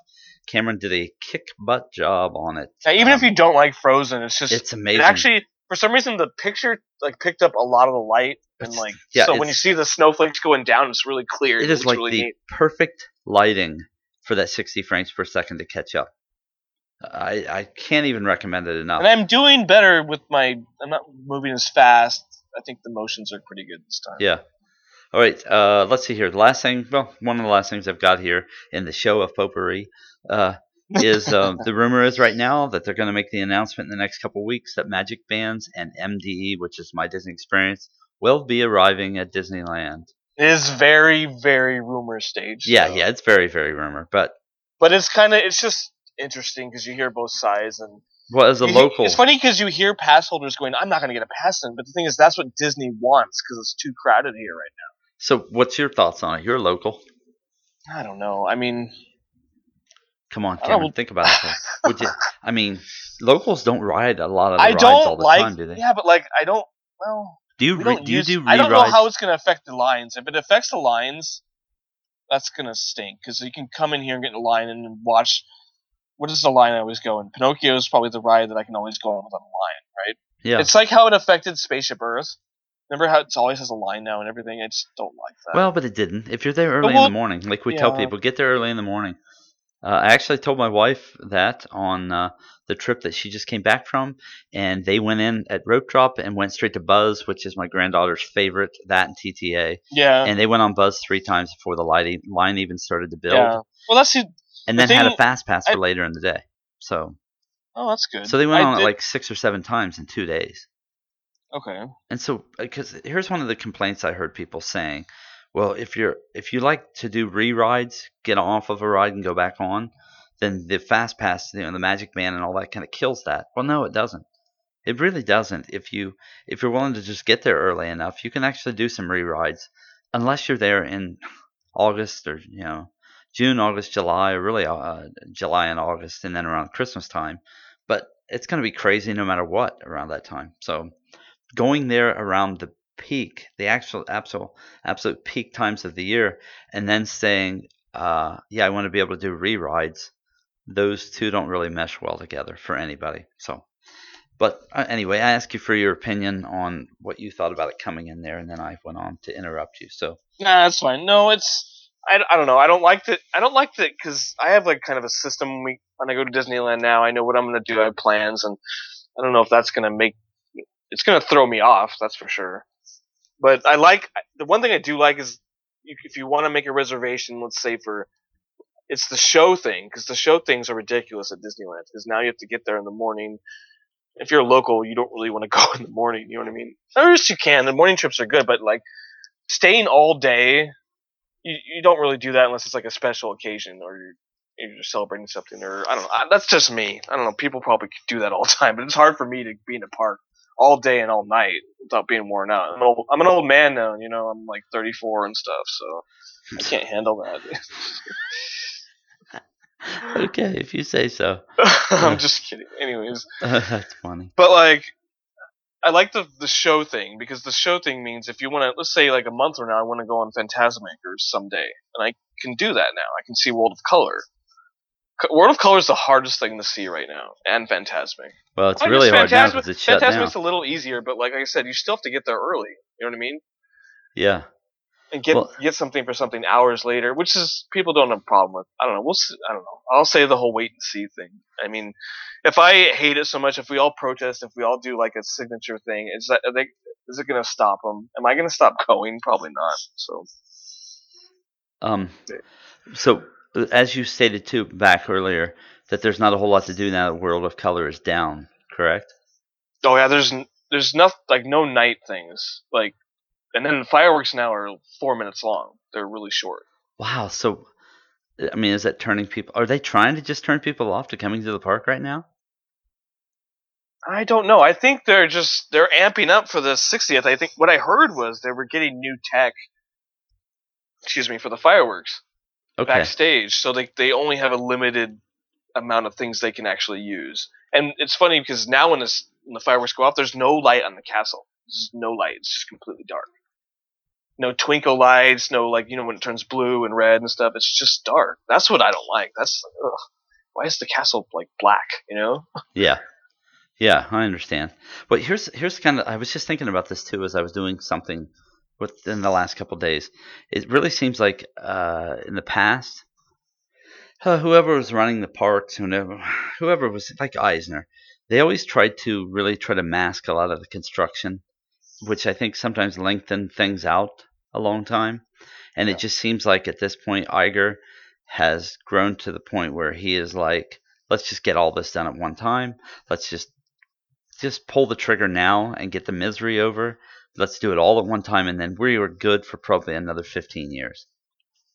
Cameron did a kick butt job on it. Now, even if Um, you don't like Frozen, it's just it's it amazing. actually for some reason the picture like picked up a lot of the light and It's- like yeah, so when you see the snowflakes going down, it's really clear. it is like really the neat. perfect lighting for that 60 frames per second to catch up. I I can't even recommend it enough. And I'm doing better with my. I'm not moving as fast. I think the motions are pretty good this time. Yeah. All right. Uh, let's see here. The last thing, well, one of the last things I've got here in the show of potpourri uh, is um, the rumor is right now that they're going to make the announcement in the next couple weeks that Magic Bands and MDE, which is My Disney Experience, will be arriving at Disneyland. It is very, very rumor stage. Yeah, so- yeah, it's very, very rumor. But But it's kind of it's just interesting because you hear both sides and well, as a you local, It's funny because you hear pass holders going, "I'm not going to get a pass in," but the thing is, that's what Disney wants because it's too crowded here right now. so what's your thoughts on it? You're local. I don't know. I mean, Come on, I Cameron, think about it. Would you? I mean, locals don't ride a lot of the I rides all don't the like. time, do they? Yeah, but like I don't. Well, Do you We re- do you use- do I don't know how it's going to affect the lines. If it affects the lines, that's going to stink because you can come in here and get in a line and watch. What is the line I always go in? Pinocchio is probably the ride that I can always go on without a line, right? yeah. It's like how it affected Spaceship Earth. Remember how it always has a line now and everything? I just don't like that. Well, but it didn't. If you're there early in the morning, like we tell people, get there early in the morning. Uh, I actually told my wife that on uh, the trip that she just came back from, and they went in at rope drop and went straight to Buzz, which is my granddaughter's favorite. That and TTA, yeah, and they went on Buzz three times before the light line even started to build, yeah. Well, that's the. and the then had a fast pass I- for later in the day. So, Oh, that's good. so they went I on it did- like six or seven times in two days. Okay. And so, because here's one of the complaints I heard people saying, well, if you're if you like to do re-rides, get off of a ride and go back on, then the fast pass, you know, the Magic Band and all that kind of kills that. Well, no, it doesn't. It really doesn't. If you if you're willing to just get there early enough, you can actually do some re-rides, unless you're there in August or you know June, August, July, or really uh, July and August, and then around Christmas time. But it's going to be crazy no matter what around that time. So going there around the peak, the actual absolute absolute peak times of the year, and then saying, uh, "Yeah, I want to be able to do re-rides." Those two don't really mesh well together for anybody. So, but uh, anyway, I asked you for your opinion on what you thought about it coming in there, and then I went on to interrupt you. So, Nah, that's fine. No, it's I, I don't know. I don't like that. I don't like that because I have like kind of a system when we when I go to Disneyland now. I know what I'm gonna do. I have plans, and I don't know if that's gonna make it's gonna throw me off. That's for sure. But I like the one thing I do like is if you want to make a reservation, let's say for it's the show thing because the show things are ridiculous at Disneyland because now you have to get there in the morning. If you're local, you don't really want to go in the morning. You know what I mean? Or you can. The morning trips are good, but like staying all day, you, you don't really do that unless it's like a special occasion or you're, you're celebrating something or I don't know. That's just me. I don't know. People probably do that all the time, but it's hard for me to be in a park all day and all night without being worn out. I'm an old, I'm an old man now. You know, I'm like 34 and stuff, so I can't handle that. okay, if you say so. I'm just kidding. Anyways, That's funny. but like. I like the the show thing because the show thing means if you want to, let's say like a month from now, I want to go on Fantasmic someday, and I can do that now. I can see World of Color. World of Color is the hardest thing to see right now, and Fantasmic. Well, it's I really hard now because it's shut Fantasmic's down. a little easier, but like I said, you still have to get there early. You know what I mean? Yeah. And get Well- get something for something hours later, which is people don't have a problem with. I don't know. We'll see, I don't know. I'll say the whole wait and see thing. I mean, if I hate it so much, if we all protest, if we all do like a signature thing, is that they, is it going to stop them? Am I going to stop going? Probably not. So Um, so as you stated too back earlier, that there's not a whole lot to do now. that World of Color is down. Correct. oh yeah, there's there's no like no night things like, and then the fireworks now are four minutes long. They're really short. Wow. So, I mean, is that turning people? Are they trying to just turn people off to coming to the park right now? I don't know. I think they're just they're amping up for the 60th. I think what I heard was they were getting new tech. Excuse me for the fireworks Okay. backstage, so they they only have a limited amount of things they can actually use. And it's funny because now when this when the fireworks go off, there's no light on the castle. There's no light. It's just completely dark. No twinkle lights. No like you know when it turns blue and red and stuff. It's just dark. That's what I don't like. That's ugh. why is the castle like black? You know. Yeah. Yeah, I understand. But here's here's kind of I was just thinking about this too as I was doing something within the last couple days. It really seems like uh, in the past, uh, whoever was running the parks, whoever whoever was like Eisner, they always tried to really try to mask a lot of the construction, which I think sometimes lengthened things out a long time. And Yeah. it just seems like at this point, Iger has grown to the point where he is like, let's just get all this done at one time. Let's just just pull the trigger now and get the misery over. Let's do it all at one time, and then we are good for probably another 15 years.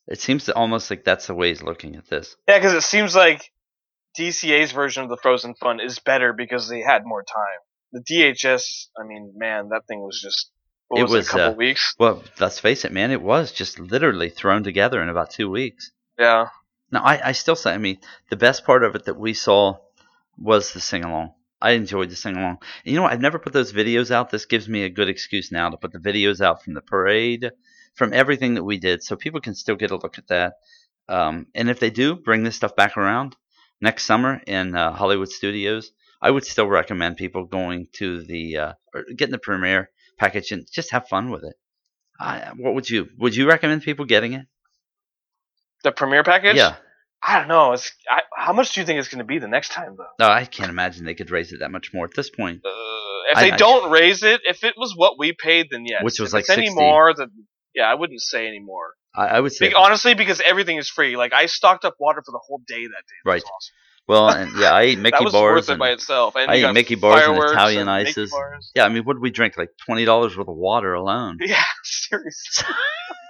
It seems to almost like that's the way he's looking at this. Yeah, because it seems like DCA's version of the Frozen Fun is better because they had more time. The DHS, I mean, man, that thing was just It was, a couple uh, weeks. Well, let's face it, man, it was just literally thrown together in about two weeks. Yeah, Now, I, I still say, I mean, the best part of it that we saw was the sing along. I enjoyed the sing along. You know. I've never put those videos out. This gives me a good excuse now to put the videos out from the parade, from everything that we did, so people can still get a look at that. Um, and if they do, bring this stuff back around next summer in uh, Hollywood Studios. I would still recommend people going to the uh, or getting the premiere package and just have fun with it. I, what would you would you recommend people getting it? The premiere package? Yeah. I don't know. It's I, how much do you think it's going to be the next time though? No, I can't imagine they could raise it that much more at this point. Uh, if I- they I- don't raise it, if it was what we paid, then yes. Which was if like it's any more, then yeah, I wouldn't say any more. I, I would say Be- honestly, because everything is free. Like I stocked up water for the whole day that day. Was Right. awesome. well, and yeah, I ate Mickey that was bars. worth it and- by itself. And I ate Mickey bars and Italian and ices. yeah, I mean, what did we drink? Like twenty dollars worth of water alone. Yeah, seriously.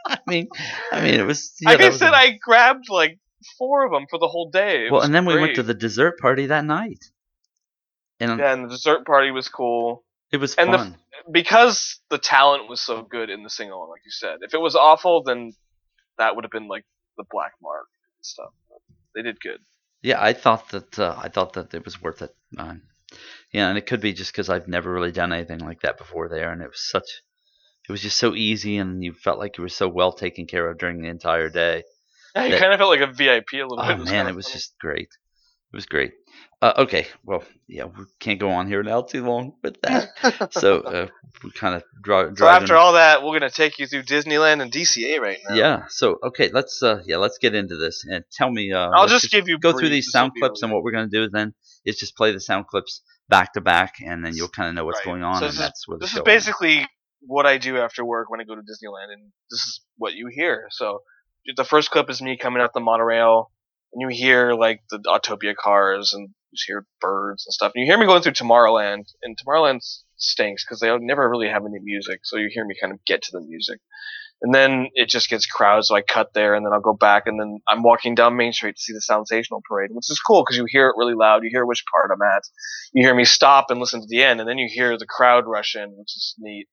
I mean, I mean, it was. Yeah, like I was said, a- I grabbed like four of them for the whole day. It well, and then we went to the dessert party that night, and yeah, and the dessert party was cool it was and the- fun. because the talent was so good in the sing along, like you said. If it was awful, then that would have been like the black mark and stuff. But they did good. Yeah, I thought that uh, I thought that it was worth it. Um, yeah, and it could be just because I've never really done anything like that before there, and it was such, it was just so easy, and you felt like you were so well taken care of during the entire day. Yeah, you kind of felt like a VIP a little bit. Oh man, it was funny. just great. It was great. Uh, okay, well, yeah, we can't go on here now too long with that. so uh, we kind of draw. So after all that, we're gonna take you through Disneyland and DCA right now. yeah. So okay, let's uh, yeah, let's get into this and tell me. Uh, I'll let's just give you go through these sound clips, and what we're gonna do then is just play the sound clips back to back, and then you'll kind of know what's Right. going on, So and this is- where the This show is basically what I do after work when I go to Disneyland, and this is what you hear. So the first clip is me coming out the monorail, and you hear like the Autopia cars, and you hear birds and stuff. And you hear me going through Tomorrowland, and Tomorrowland stinks because they never really have any music. So you hear me kind of get to the music. And then it just gets crowded, so I cut there, and then I'll go back, and then I'm walking down Main Street to see the Sensational Parade, which is cool because you hear it really loud. You hear which part I'm at. You hear me stop and listen to the end, and then you hear the crowd rush in, which is neat.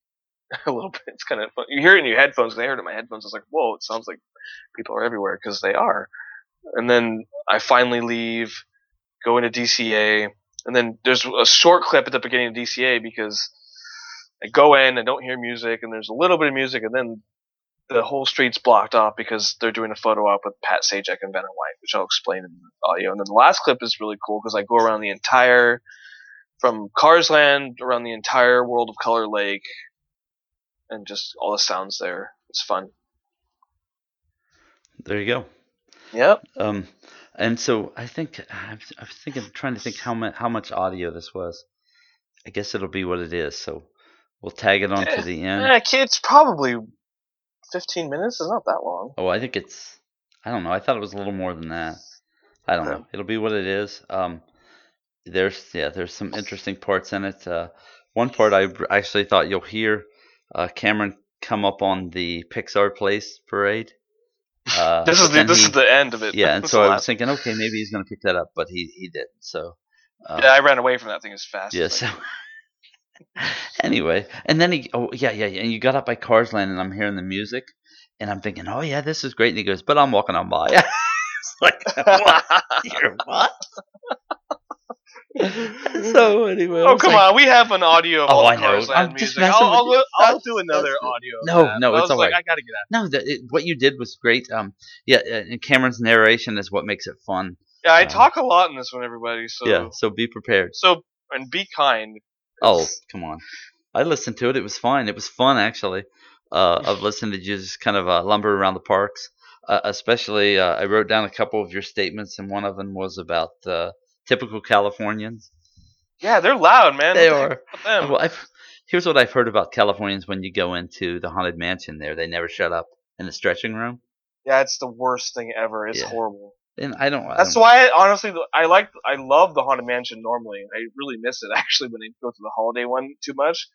a little bit. It's kind of fun. You hear it in your headphones. I heard it in my headphones. I was like, whoa, it sounds like people are everywhere because they are. And then I finally leave, go into DCA, and then there's a short clip at the beginning of DCA because I go in, I don't hear music, and there's a little bit of music, and then the whole street's blocked off because they're doing a photo op with Pat Sajak and Vanna White, which I'll explain in the audio. And then the last clip is really cool because I go around the entire, from Cars Land around the entire World of Color Lake, and just all the sounds there. It's fun. There you go. Yep. Um, and so I think I'm, I'm thinking, trying to think how much how much audio this was. I guess it'll be what it is. So we'll tag it on to the end. Yeah, it's probably 15 minutes. It's not that long. Oh, I think it's. I don't know. I thought it was a little more than that. I don't Yeah. know. It'll be what it is. Um, there's yeah, there's some interesting parts in it. Uh, one part I actually thought you'll hear uh, Cameron come up on the Pixar Place parade. Uh, this is the this he- is the end of it. yeah, and That's so I was thinking, okay, maybe he's gonna pick that up, but he he didn't. So um, yeah, I ran away from that thing as fast. yeah, as I so anyway, and then he, oh yeah, yeah, yeah, and you got up by Cars Land, and I'm hearing the music, and I'm thinking, oh yeah, this is great, and he goes, but I'm walking on by. it's like, what? You're what? so anyway, Oh come like, on, we have an audio of Oh, all I know. I'm just music. messing I'll, with you. I'll, I'll do another audio. No, no, I it's was like, alright. I gotta get out. No, the, it, what you did was great. Um, yeah, uh, and Cameron's narration is what makes it fun. Yeah, I Um, talk a lot in this one, everybody. So Yeah, so be prepared. so and be kind. Oh, come on. I listened to it. It was fine. It was fun, actually, uh, of listening to you just kind of uh, lumber around the parks. Uh, especially, uh, I wrote down a couple of your statements, and one of them was about uh, typical Californians. yeah, they're loud, man. They What are. Well, I've, here's what I've heard about Californians when you go into the Haunted Mansion there. They never shut up in the stretching room. Yeah, it's the worst thing ever. It's Yeah. horrible. And I don't. I That's don't- why, I, honestly, I like, I love the Haunted Mansion normally. I really miss it actually when I go to the holiday one too much.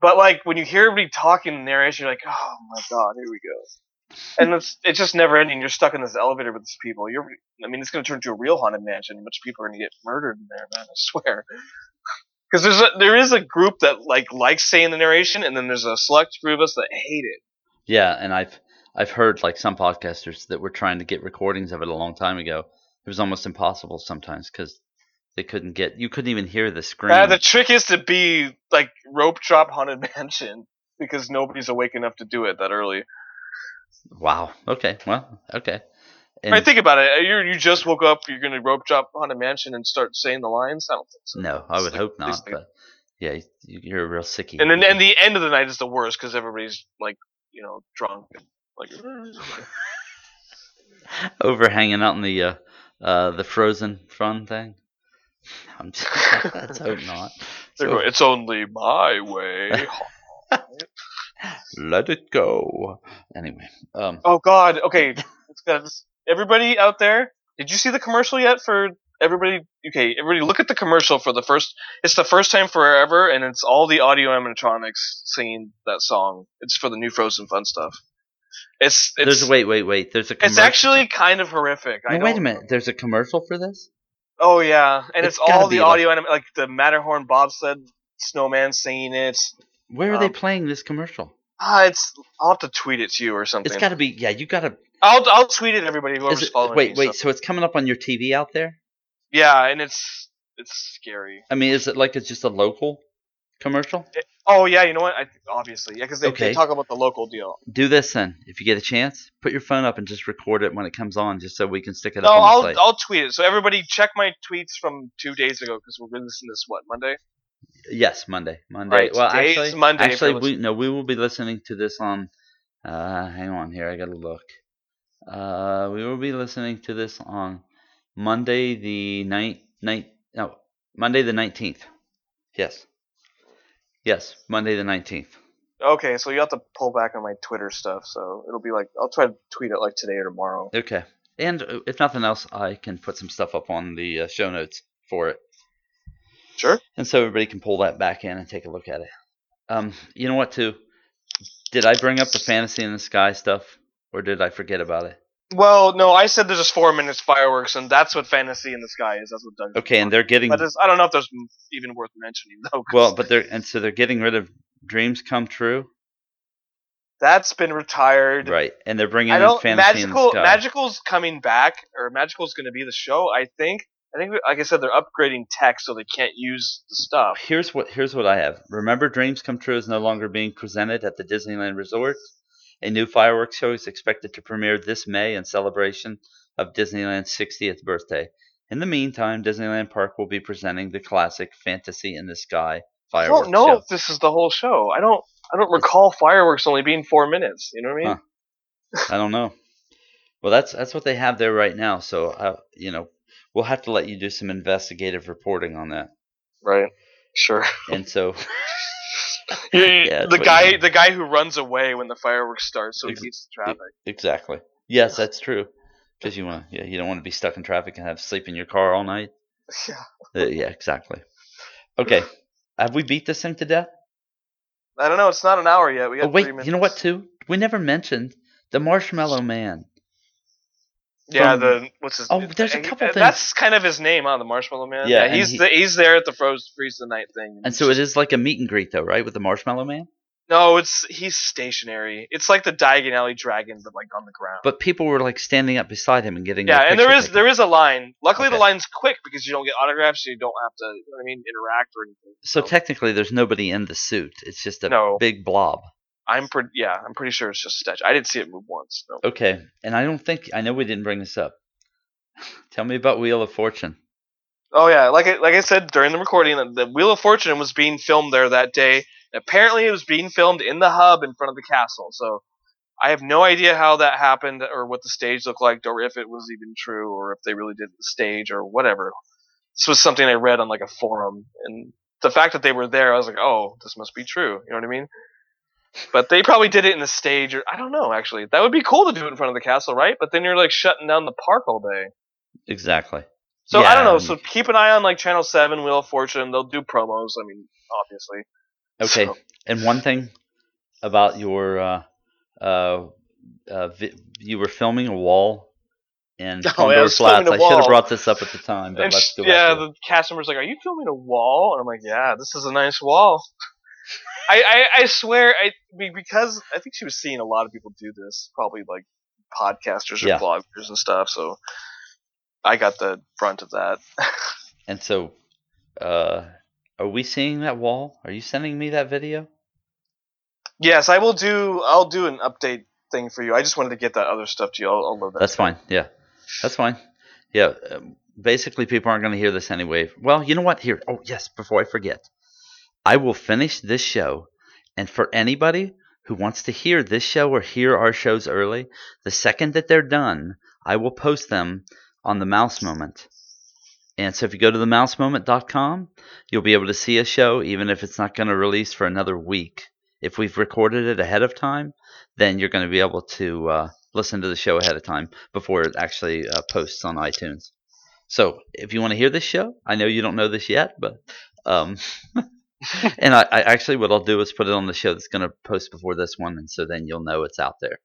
But like when you hear everybody talking in narration, you're like, oh my god, here we go. And it's it's just never ending. You're stuck in this elevator with these people. You're, I mean, it's going to turn into a real haunted mansion. in which people are going to get murdered in there, man. I swear. Because there's a, there is a group that like likes saying the narration, and then there's a select group of us that hate it. Yeah, and I've I've heard like some podcasters that were trying to get recordings of it a long time ago. It was almost impossible sometimes because They couldn't get. You couldn't even hear the scream. Uh, the trick is to be like rope drop haunted mansion because nobody's awake enough to do it that early. Wow. Okay. Well. Okay. And right, think about it. You you just woke up. You're gonna rope drop haunted mansion and start saying the lines. I don't think so. no, I would It's hope like- not. But yeah, you- you're a real sickie. And then and the end of the night is the worst because everybody's like you know drunk and like. over hanging out in the uh, uh, the frozen fun thing. I'm just, let's hope not. So, it's only my way. let it go. Anyway, um, oh God. Okay. Let's go. This- Everybody out there, did you see the commercial yet for everybody? Okay, everybody, look at the commercial for the first. It's the first time forever, and it's all the audio animatronics singing that song. It's for the new Frozen Fun stuff. It's it's there's wait, wait, wait. There's a. it's actually kind of horrific. I No, wait a minute. There's a commercial for this. Oh yeah, and It's it's, all the like- audio anim- like the Matterhorn bobsled snowman singing it. Where are they Um, playing this commercial? Ah, it's. I'll have to tweet it to you or something. It's got to be. Yeah, you got to. I'll I'll tweet it. Everybody, whoever's it, following wait, me, wait. so- So it's coming up on your TV out there. Yeah, and it's it's scary. I mean, is it like it's just a local commercial? Oh yeah, you know what? I, obviously, yeah, because they, Okay. they talk about the local deal. Do this then. If you get a chance, put your phone up and just record it when it comes on, just so we can stick it No, up on I'll the site. I'll tweet it. So everybody, check my tweets from two days ago because we're releasing this what Monday. Yes, Monday. Monday. Right, well, today's actually, Monday actually, we no, we will be listening to this on. Uh, hang on here. I gotta look. Uh, we will be listening to this on Monday the night night. No, Monday the nineteenth. Yes. Yes, Monday the nineteenth. Okay, so you have to pull back on my Twitter stuff. So it'll be like I'll try to tweet it like today or tomorrow. Okay. And uh, if nothing else, I can put some stuff up on the uh, show notes for it. Sure. and so everybody can pull that back in and take a look at it. Um, you know what? Too, did I bring up the fantasy in the sky stuff, or did I forget about it? Well, no, I said there's just four minutes fireworks, and that's what fantasy in the sky is. That's what Doug. Okay, and they're getting But I don't know if there's even worth mentioning though. well, but they're and so they're getting rid of dreams come true, that's been retired. right? And they're bringing I in fantasy in the Magical, sky. Magical's coming back, or Magical's going to be the show. I think. I think, like I said, they're upgrading tech so they can't use the stuff. Here's what here's what I have. Remember, Dreams Come True is no longer being presented at the Disneyland Resort. A new fireworks show is expected to premiere this May in celebration of Disneyland's 60th birthday. In the meantime, Disneyland Park will be presenting the classic Fantasy in the Sky fireworks. I don't know show. if this is the whole show. I don't. I don't recall fireworks only being four minutes. You know what I mean? Huh. I don't know. Well, that's that's what they have there right now. So, uh, you know, we'll have to let you do some investigative reporting on that. Right. Sure. And so, Yeah, Yeah, the guy, you mean. the guy who runs away when the fireworks start, so he Ex- beats the traffic. exactly. Yes, that's true. Because you want, yeah, you don't want to be stuck in traffic and have to sleep in your car all night. Yeah. Uh, yeah, exactly. Okay, have we beat this thing to death? I don't know. It's not an hour yet. We got Oh wait, three minutes. you know what? Too, we never mentioned the Marshmallow Man. Yeah, from- the what's his? Oh, there's a couple uh, things- That's kind of his name, huh? The Marshmallow Man. Yeah, and he's he- the, he's there at the froze freeze the night thing. And so it is like a meet and greet, though, right, with the Marshmallow Man? No, it's he's stationary. It's like the Diagon Alley Dragon, but like on the ground. But people were like standing up beside him and getting. yeah, and there is taken. there is a line. Luckily, Okay. the line's quick because you don't get autographs, so you don't have to, you know what I mean, interact or anything. So technically, there's nobody in the suit. It's just a No. big blob. I'm pretty, yeah, I'm pretty sure it's just a statue. I didn't see it move once. No. Okay, and I don't think I know we didn't bring this up. Tell me about Wheel of Fortune. Oh yeah, like I, like I said during the recording, the Wheel of Fortune was being filmed there that day. Apparently, it was being filmed in the hub in front of the castle. So I have no idea how that happened, or what the stage looked like, or if it was even true, or if they really did the stage, or whatever. This was something I read on like a forum, and the fact that they were there, I was like, oh, this must be true. You know what I mean? But they probably did it in the stage, or I don't know. Actually, that would be cool to do it in front of the castle, right? But then you're like shutting down the park all day. Exactly. So I don't know. So keep an eye on like Channel Seven, Wheel of Fortune. They'll do promos. I mean, obviously. Okay, So- and one thing about your uh, uh, uh, vi- you were filming a wall in Oh, yeah, I Condor was Flats. I should have brought this up at the time, but And let's yeah, the cast member's like, "Are you filming a wall?" And I'm like, "Yeah, this is a nice wall." I, I I swear, I be- because I think she was seeing a lot of people do this, probably like podcasters or Yeah. bloggers and stuff. So I got the brunt of that. and so, uh, are we seeing that wall? Are you sending me that video? Yes, I will do. I'll do an update thing for you. I just wanted to get that other stuff to you. I'll, I'll that. That's fine. Yeah, that's fine. Yeah. Um, basically, people aren't going to hear this anyway. Well, you know what? Here. Oh, yes. Before I forget, I will finish this show, and for anybody who wants to hear this show or hear our shows early, the second that they're done, I will post them on the Mouse Moment. And so if you go to themousemoment.com, you'll be able to see a show even if it's not going to release for another week. If we've recorded it ahead of time, then you're going to be able to uh, listen to the show ahead of time before it actually uh, posts on iTunes. So if you want to hear this show, I know you don't know this yet, but um, and I, I, actually what I'll do is put it on the show that's going to post before this one, and so then you'll know it's out there.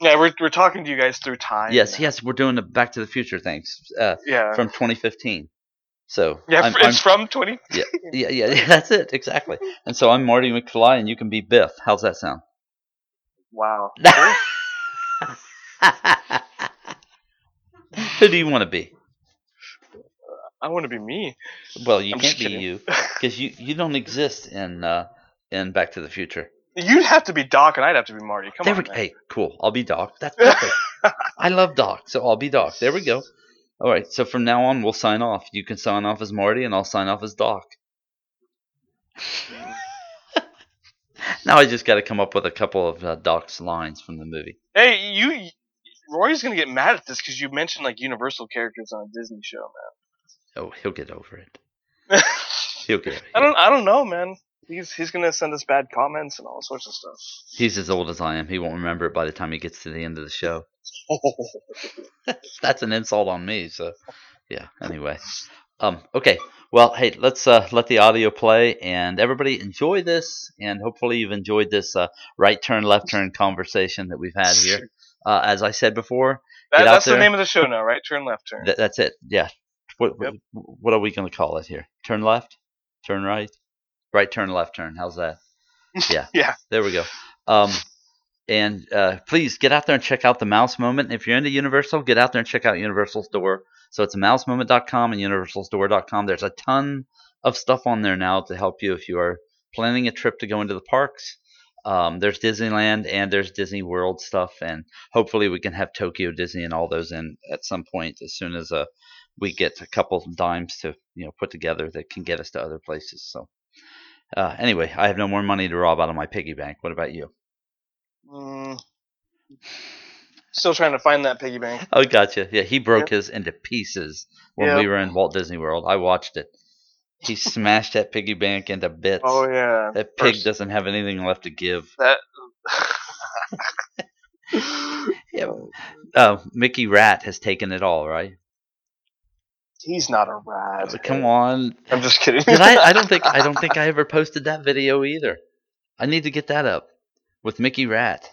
Yeah, we're we're talking to you guys through time. Yes, yes, we're doing the Back to the Future things. Uh, yeah, from 2015. So yeah, I'm, it's I'm, from 20. Yeah, yeah, yeah, yeah, that's it exactly. And so I'm Marty McFly, and you can be Biff. How's that sound? Wow. Who do you want to be? I want to be me. Well, you I'm can't be you because you you don't exist in uh, in Back to the Future. You'd have to be Doc, and I'd have to be Marty. Come there on. We, hey, cool. I'll be Doc. That's perfect. I love Doc, so I'll be Doc. There we go. All right. So from now on, we'll sign off. You can sign off as Marty, and I'll sign off as Doc. now I just got to come up with a couple of uh, Doc's lines from the movie. Hey, you. Rory's gonna get mad at this because you mentioned like Universal characters on a Disney show, man. Oh, he'll get over it. he'll get. I don't. I don't know, man. He's he's gonna send us bad comments and all sorts of stuff. He's as old as I am. He won't remember it by the time he gets to the end of the show. That's an insult on me. So, yeah. Anyway, um, okay. Well, hey, let's uh, let the audio play, and everybody enjoy this, and hopefully you've enjoyed this uh, right turn, left turn conversation that we've had here. Uh, as I said before, that, that's the name of the show now. Right turn, left turn. Th- that's it. Yeah. What, yep. what are we going to call it here? Turn left, turn right. Right turn, left turn. How's that? Yeah. yeah. There we go. Um, and uh, please get out there and check out the Mouse Moment. If you're into Universal, get out there and check out Universal Store. So it's mousemoment.com and universalstore.com. There's a ton of stuff on there now to help you if you are planning a trip to go into the parks. Um, there's Disneyland and there's Disney World stuff, and hopefully we can have Tokyo Disney and all those in at some point as soon as uh, we get a couple dimes to you know put together that can get us to other places. So uh, anyway, I have no more money to rob out of my piggy bank. What about you? Mm, still trying to find that piggy bank. Oh, gotcha. Yeah, he broke yep. his into pieces when yep. we were in Walt Disney World. I watched it. He smashed that piggy bank into bits. Oh yeah. That pig First, doesn't have anything left to give. That. yeah. Uh, Mickey Rat has taken it all, right? He's not a rat. Come on. I'm just kidding. I, I don't think I don't think I ever posted that video either. I need to get that up with Mickey Rat.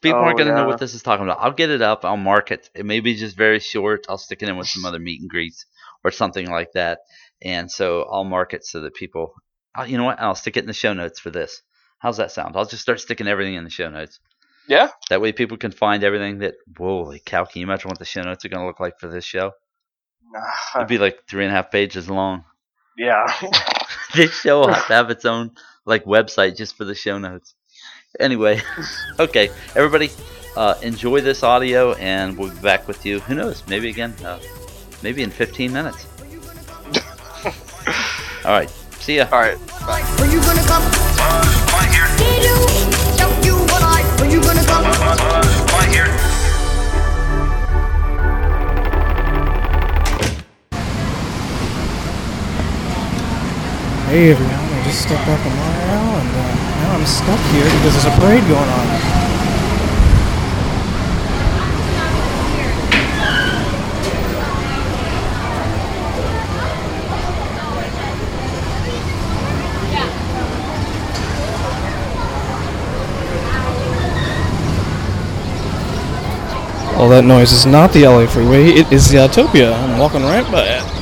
People oh, aren't going to yeah. know what this is talking about. I'll get it up. I'll mark it. It may be just very short. I'll stick it in with some other meet and greets or something like that. And so I'll mark it so that people, oh, you know what? I'll stick it in the show notes for this. How's that sound? I'll just start sticking everything in the show notes. Yeah. That way people can find everything that, holy cow, can you imagine what the show notes are going to look like for this show? It'd be like three and a half pages long. Yeah. this show will have to have its own like website just for the show notes. Anyway, okay, everybody, uh, enjoy this audio, and we'll be back with you. Who knows? Maybe again, uh, maybe in 15 minutes. All right. See ya. All right. Bye. Hey everyone, I just stepped up a mile and uh, now I'm stuck here because there's a parade going on. All that noise is not the LA freeway, it is the Autopia. I'm walking right by it.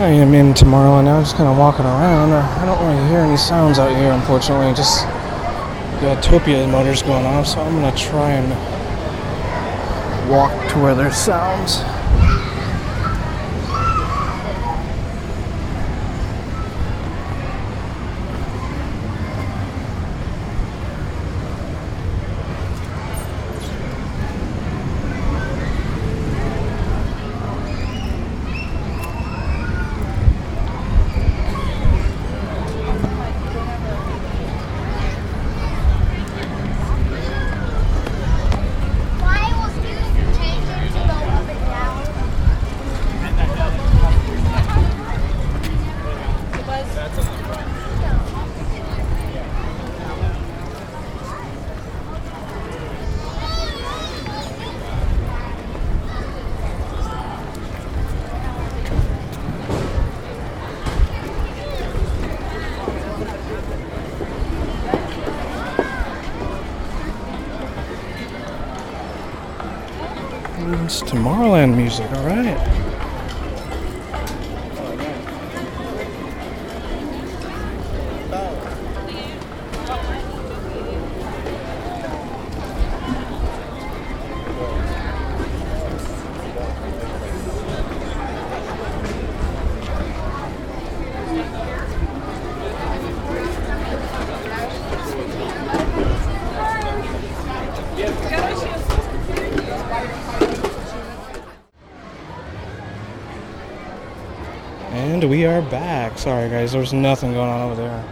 I am in Tomorrowland now, just kind of walking around. I don't really hear any sounds out here, unfortunately. Just the Topia motors going off, so I'm gonna try and walk to where there's sounds. Tomorrowland music, alright. Are back. Sorry, guys, there's nothing going on over there.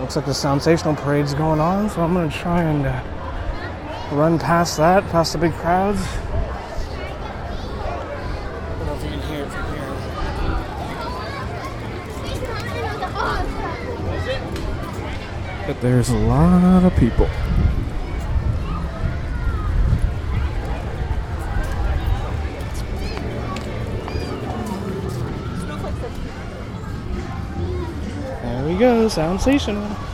Looks like the Sensational Parade's going on, so I'm gonna try and uh, run past that, past the big crowds. But there's a lot of people. There we go, sensational.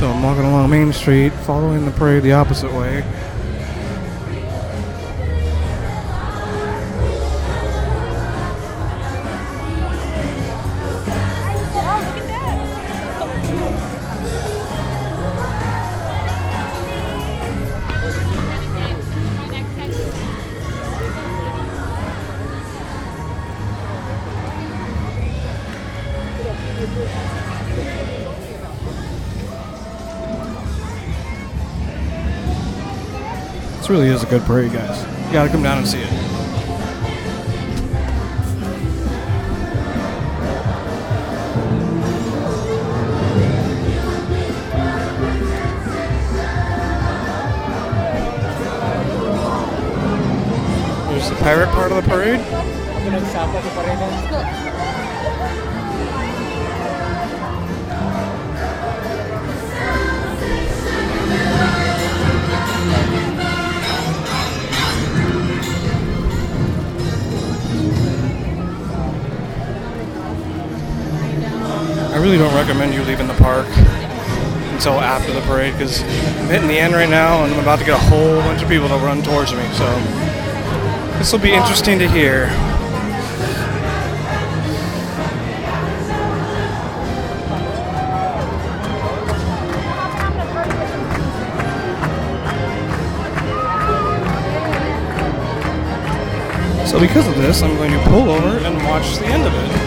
So I'm walking along Main Street, following the parade the opposite way. Is a good parade, guys. You gotta come down and see it. There's the pirate part of the parade. Really don't recommend you leaving the park until after the parade because I'm hitting the end right now and I'm about to get a whole bunch of people to run towards me. So this will be interesting to hear. So because of this, I'm going to pull over and watch the end of it.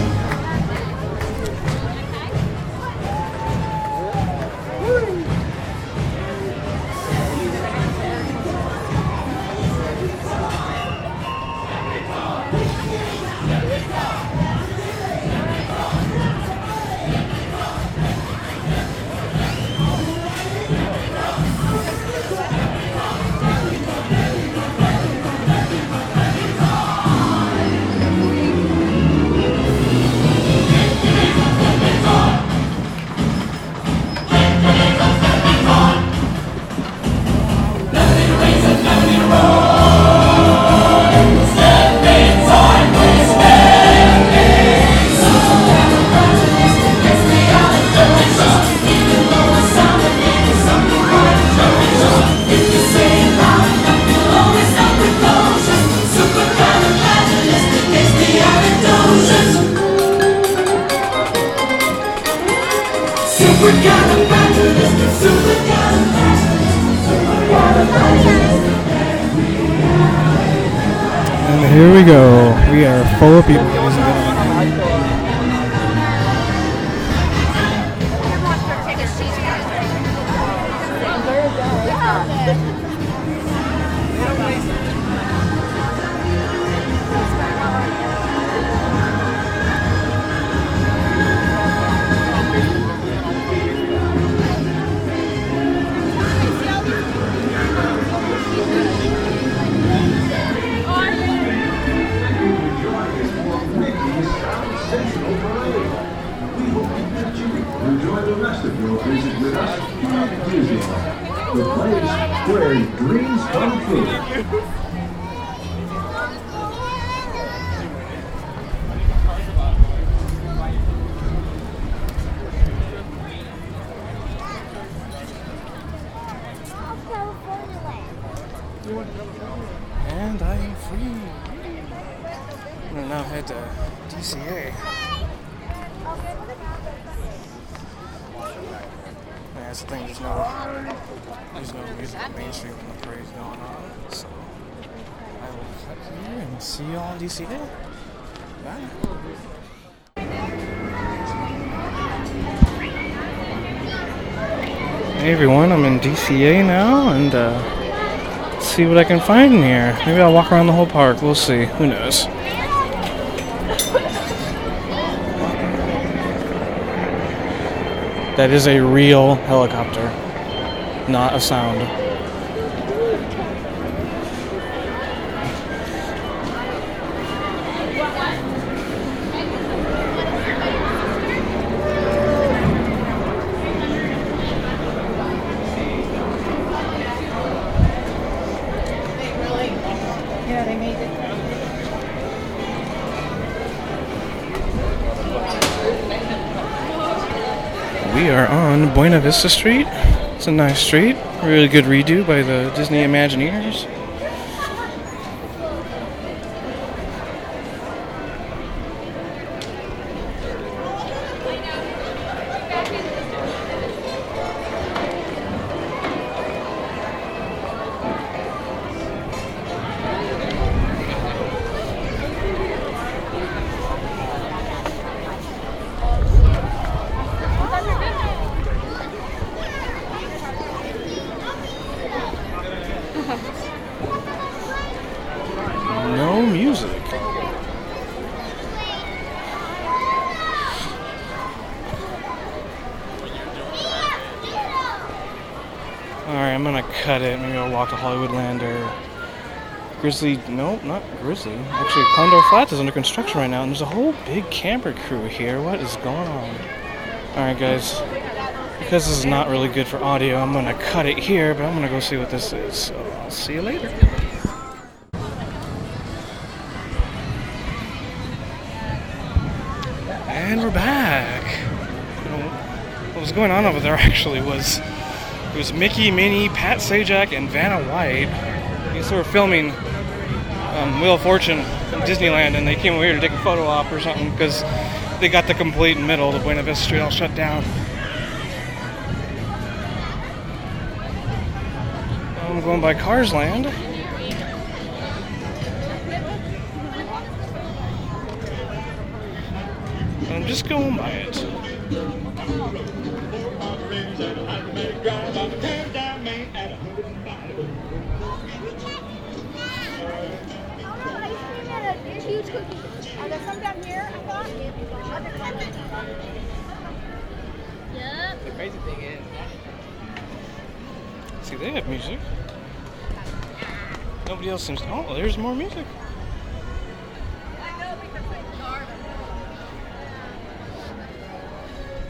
We go. We are full of people, see what I can find in here. Maybe I'll walk around the whole park. We'll see. Who knows? That is a real helicopter, not a sound. We are on Buena Vista Street. It's a nice street. Really good redo by the Disney Imagineers. Grizzly. Nope, not Grizzly. Actually, Condor Flats is under construction right now, and there's a whole big camper crew here. What is going on? Alright, guys. Because this is not really good for audio, I'm gonna cut it here, but I'm gonna go see what this is. So I'll see you later. And we're back. What was going on over there actually was it was Mickey, Minnie, Pat Sajak, and Vanna White. These were filming um, Wheel of Fortune in Disneyland, and they came over here to take a photo op or something because they got the complete middle of the Buena Vista Street all shut down. I'm going by Cars Land. I'm just going by it. Oh, there's more music.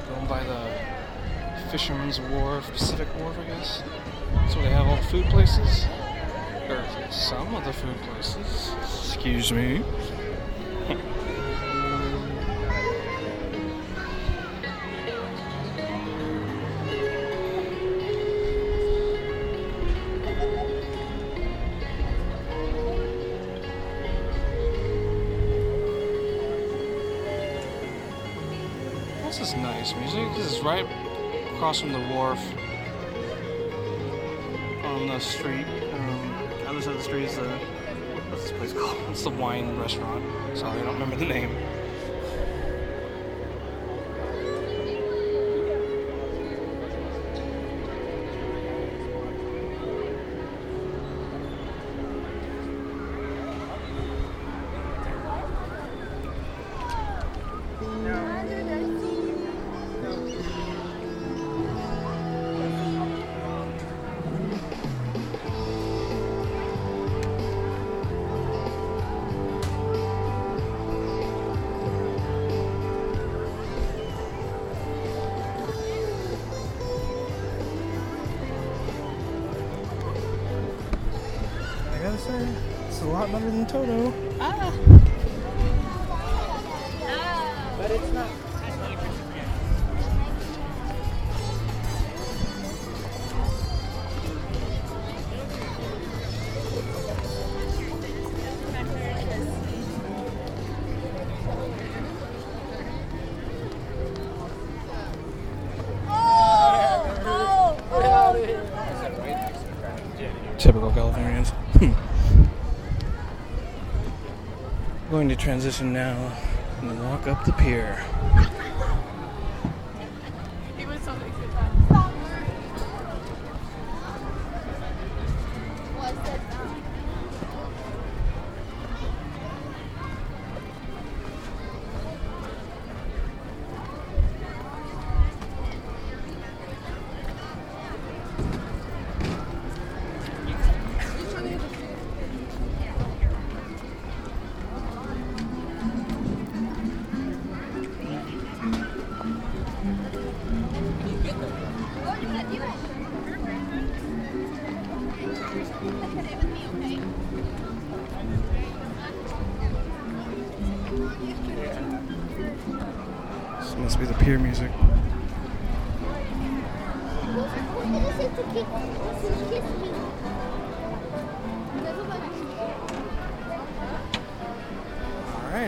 Going by the Fisherman's Wharf, Pacific Wharf, I guess. Where they have all the food places. Or some of the food places. Excuse me. Nice music. This is right across from the wharf on the street. Um, the other side of the street is the what's this place called? It's the wine restaurant. Sorry, I don't remember the name. Transition now and walk up the pier.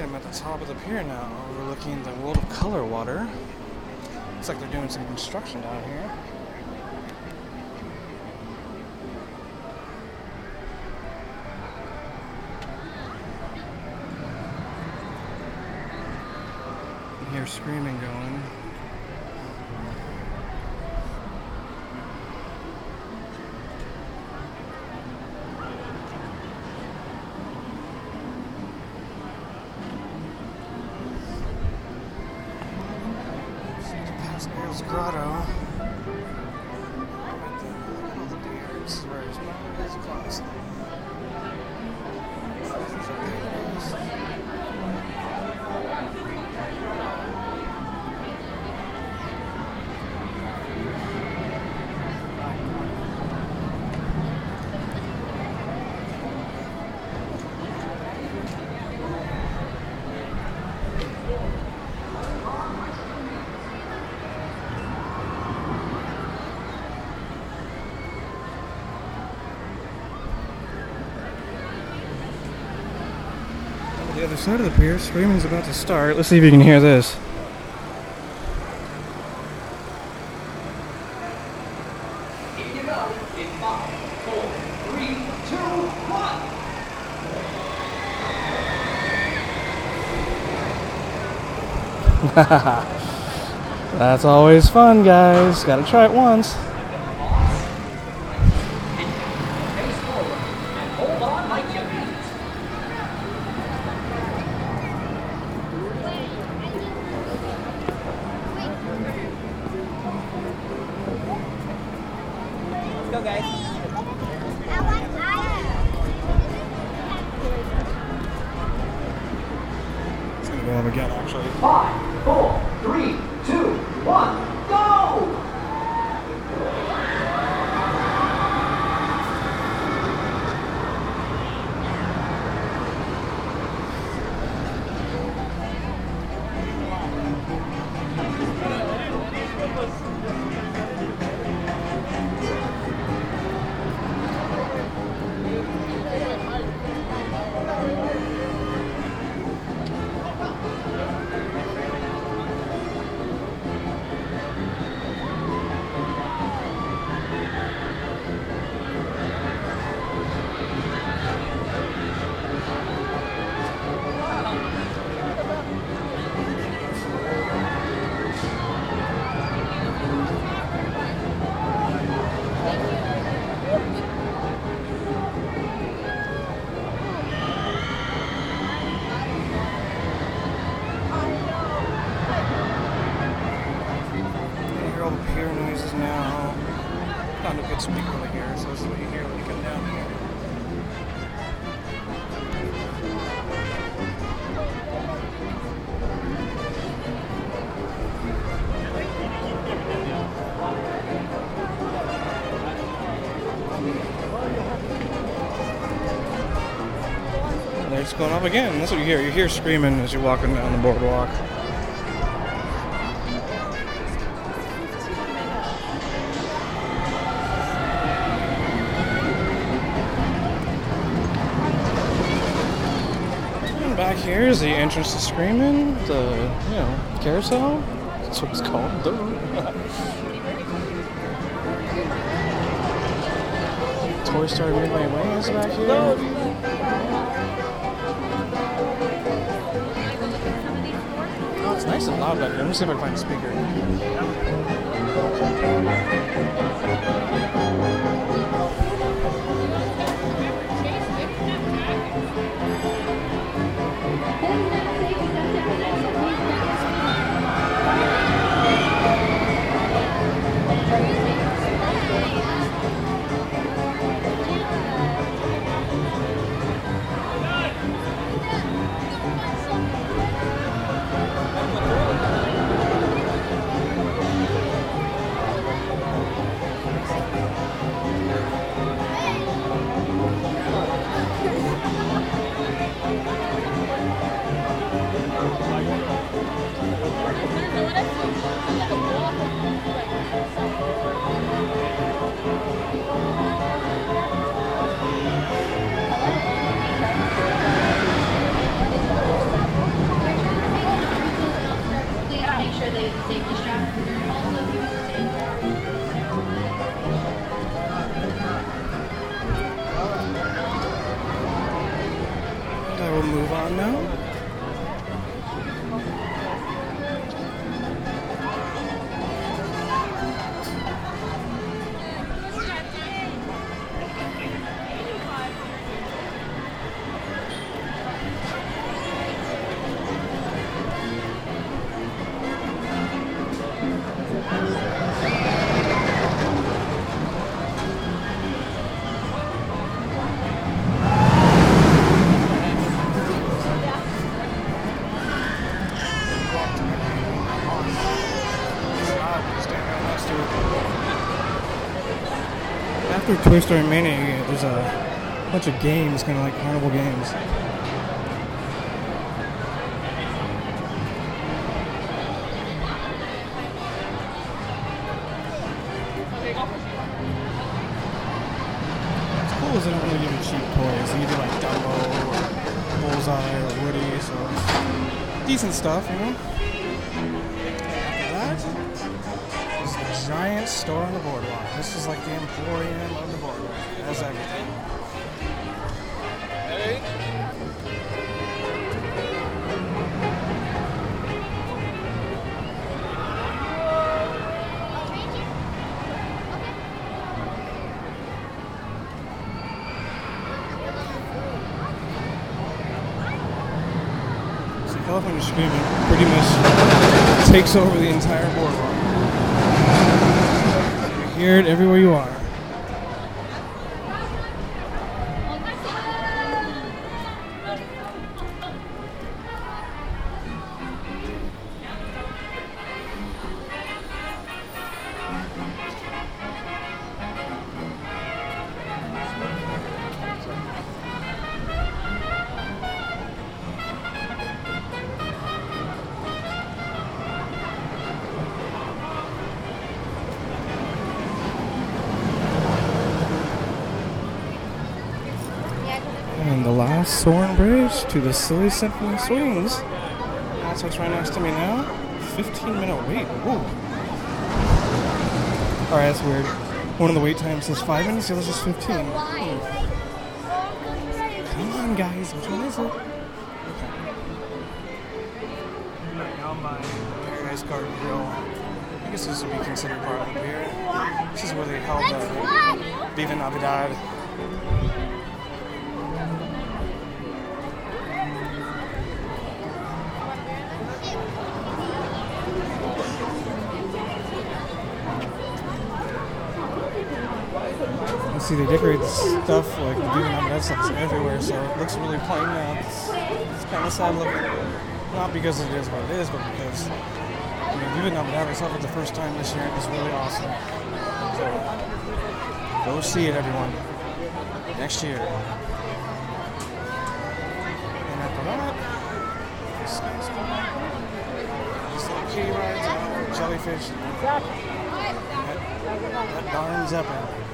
I'm at the top of the pier now, overlooking the World of Color water. Looks like they're doing some construction down here. You hear screaming going. Side of the pier, screaming's about to start. Let's see if you can hear this. That's always fun, guys. Gotta try it once. And going up again. That's what you hear. You hear screaming as you're walking down the boardwalk. And back here is the entrance to Screaming, the you know carousel. That's what it's called. Toy Story Midway Way is back here. Nice and loud back here. Let me see if I can find a speaker. Make Toy Story Mania, there's a bunch of games, kind of like carnival games. Cool is they don't really give you cheap toys. They give you like Dumbo or Bullseye or Woody, so decent stuff, you know. California Screamin' pretty much takes over the entire boardwalk. You hear it everywhere you are. Soaring Bridge to the Silly Symphony Swings. That's what's right next to me now. 15 minute wait. Whoa. Alright, that's weird. One of the wait times says 5 minutes, the other says 15. Hmm. Come on, guys. Which one is it? Paradise Garden Grill. I guess this would be considered part of the pier. This is where they held the Viva Navidad. See, they decorate stuff like the Viva Navidad stuff is everywhere, so it looks really plain now. It's, it's kind of sad looking. Not because it is what it is, but because I mean, Viva Navidad itself for the first time this year is really awesome. So go see it, everyone. Next year. And after that, this little rides, jellyfish. That, that darn.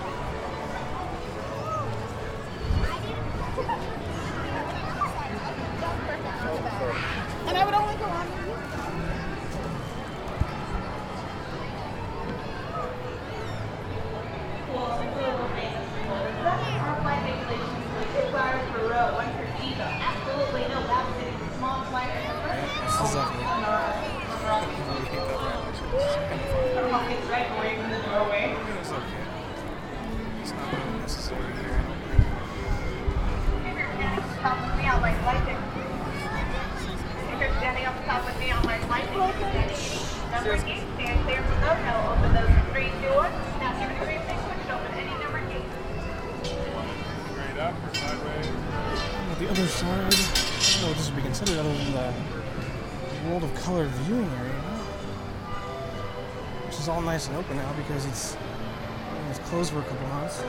And open now because it's, it's closed for a couple months.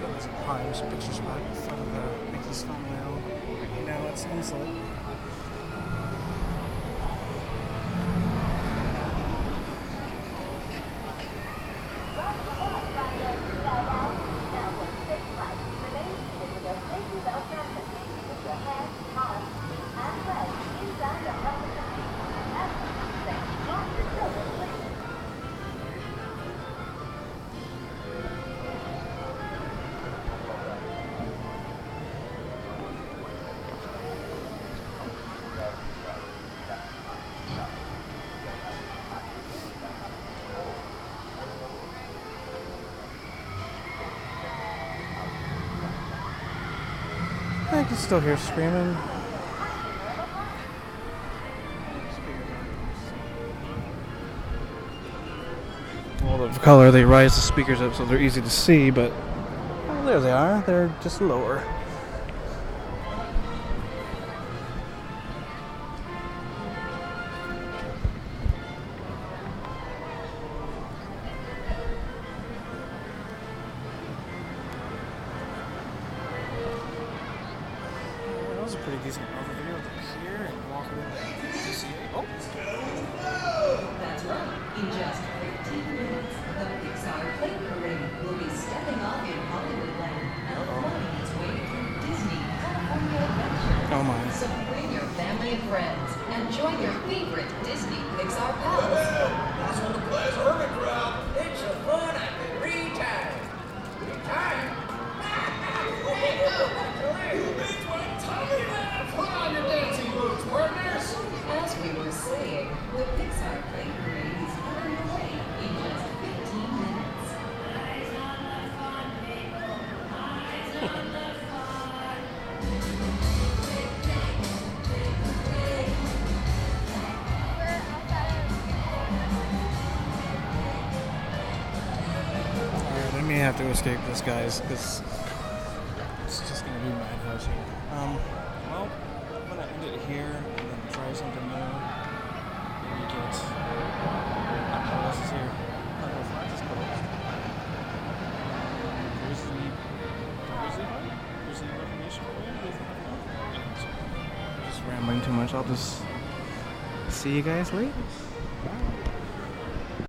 There's a Himes picture spot in front of the Mickey's Rail. Right now at still hear screaming. Well, of color, they rise the speakers up so they're easy to see, but well, there they are. They're just lower. Guys, because it's just gonna be madhouse here. Um, well, I'm gonna end it here and then try something new. Maybe get. I don't know what here. Oh, the flag is closed. Grizzly. Grizzly? Grizzly? I'm just rambling too much. I'll just see you guys later.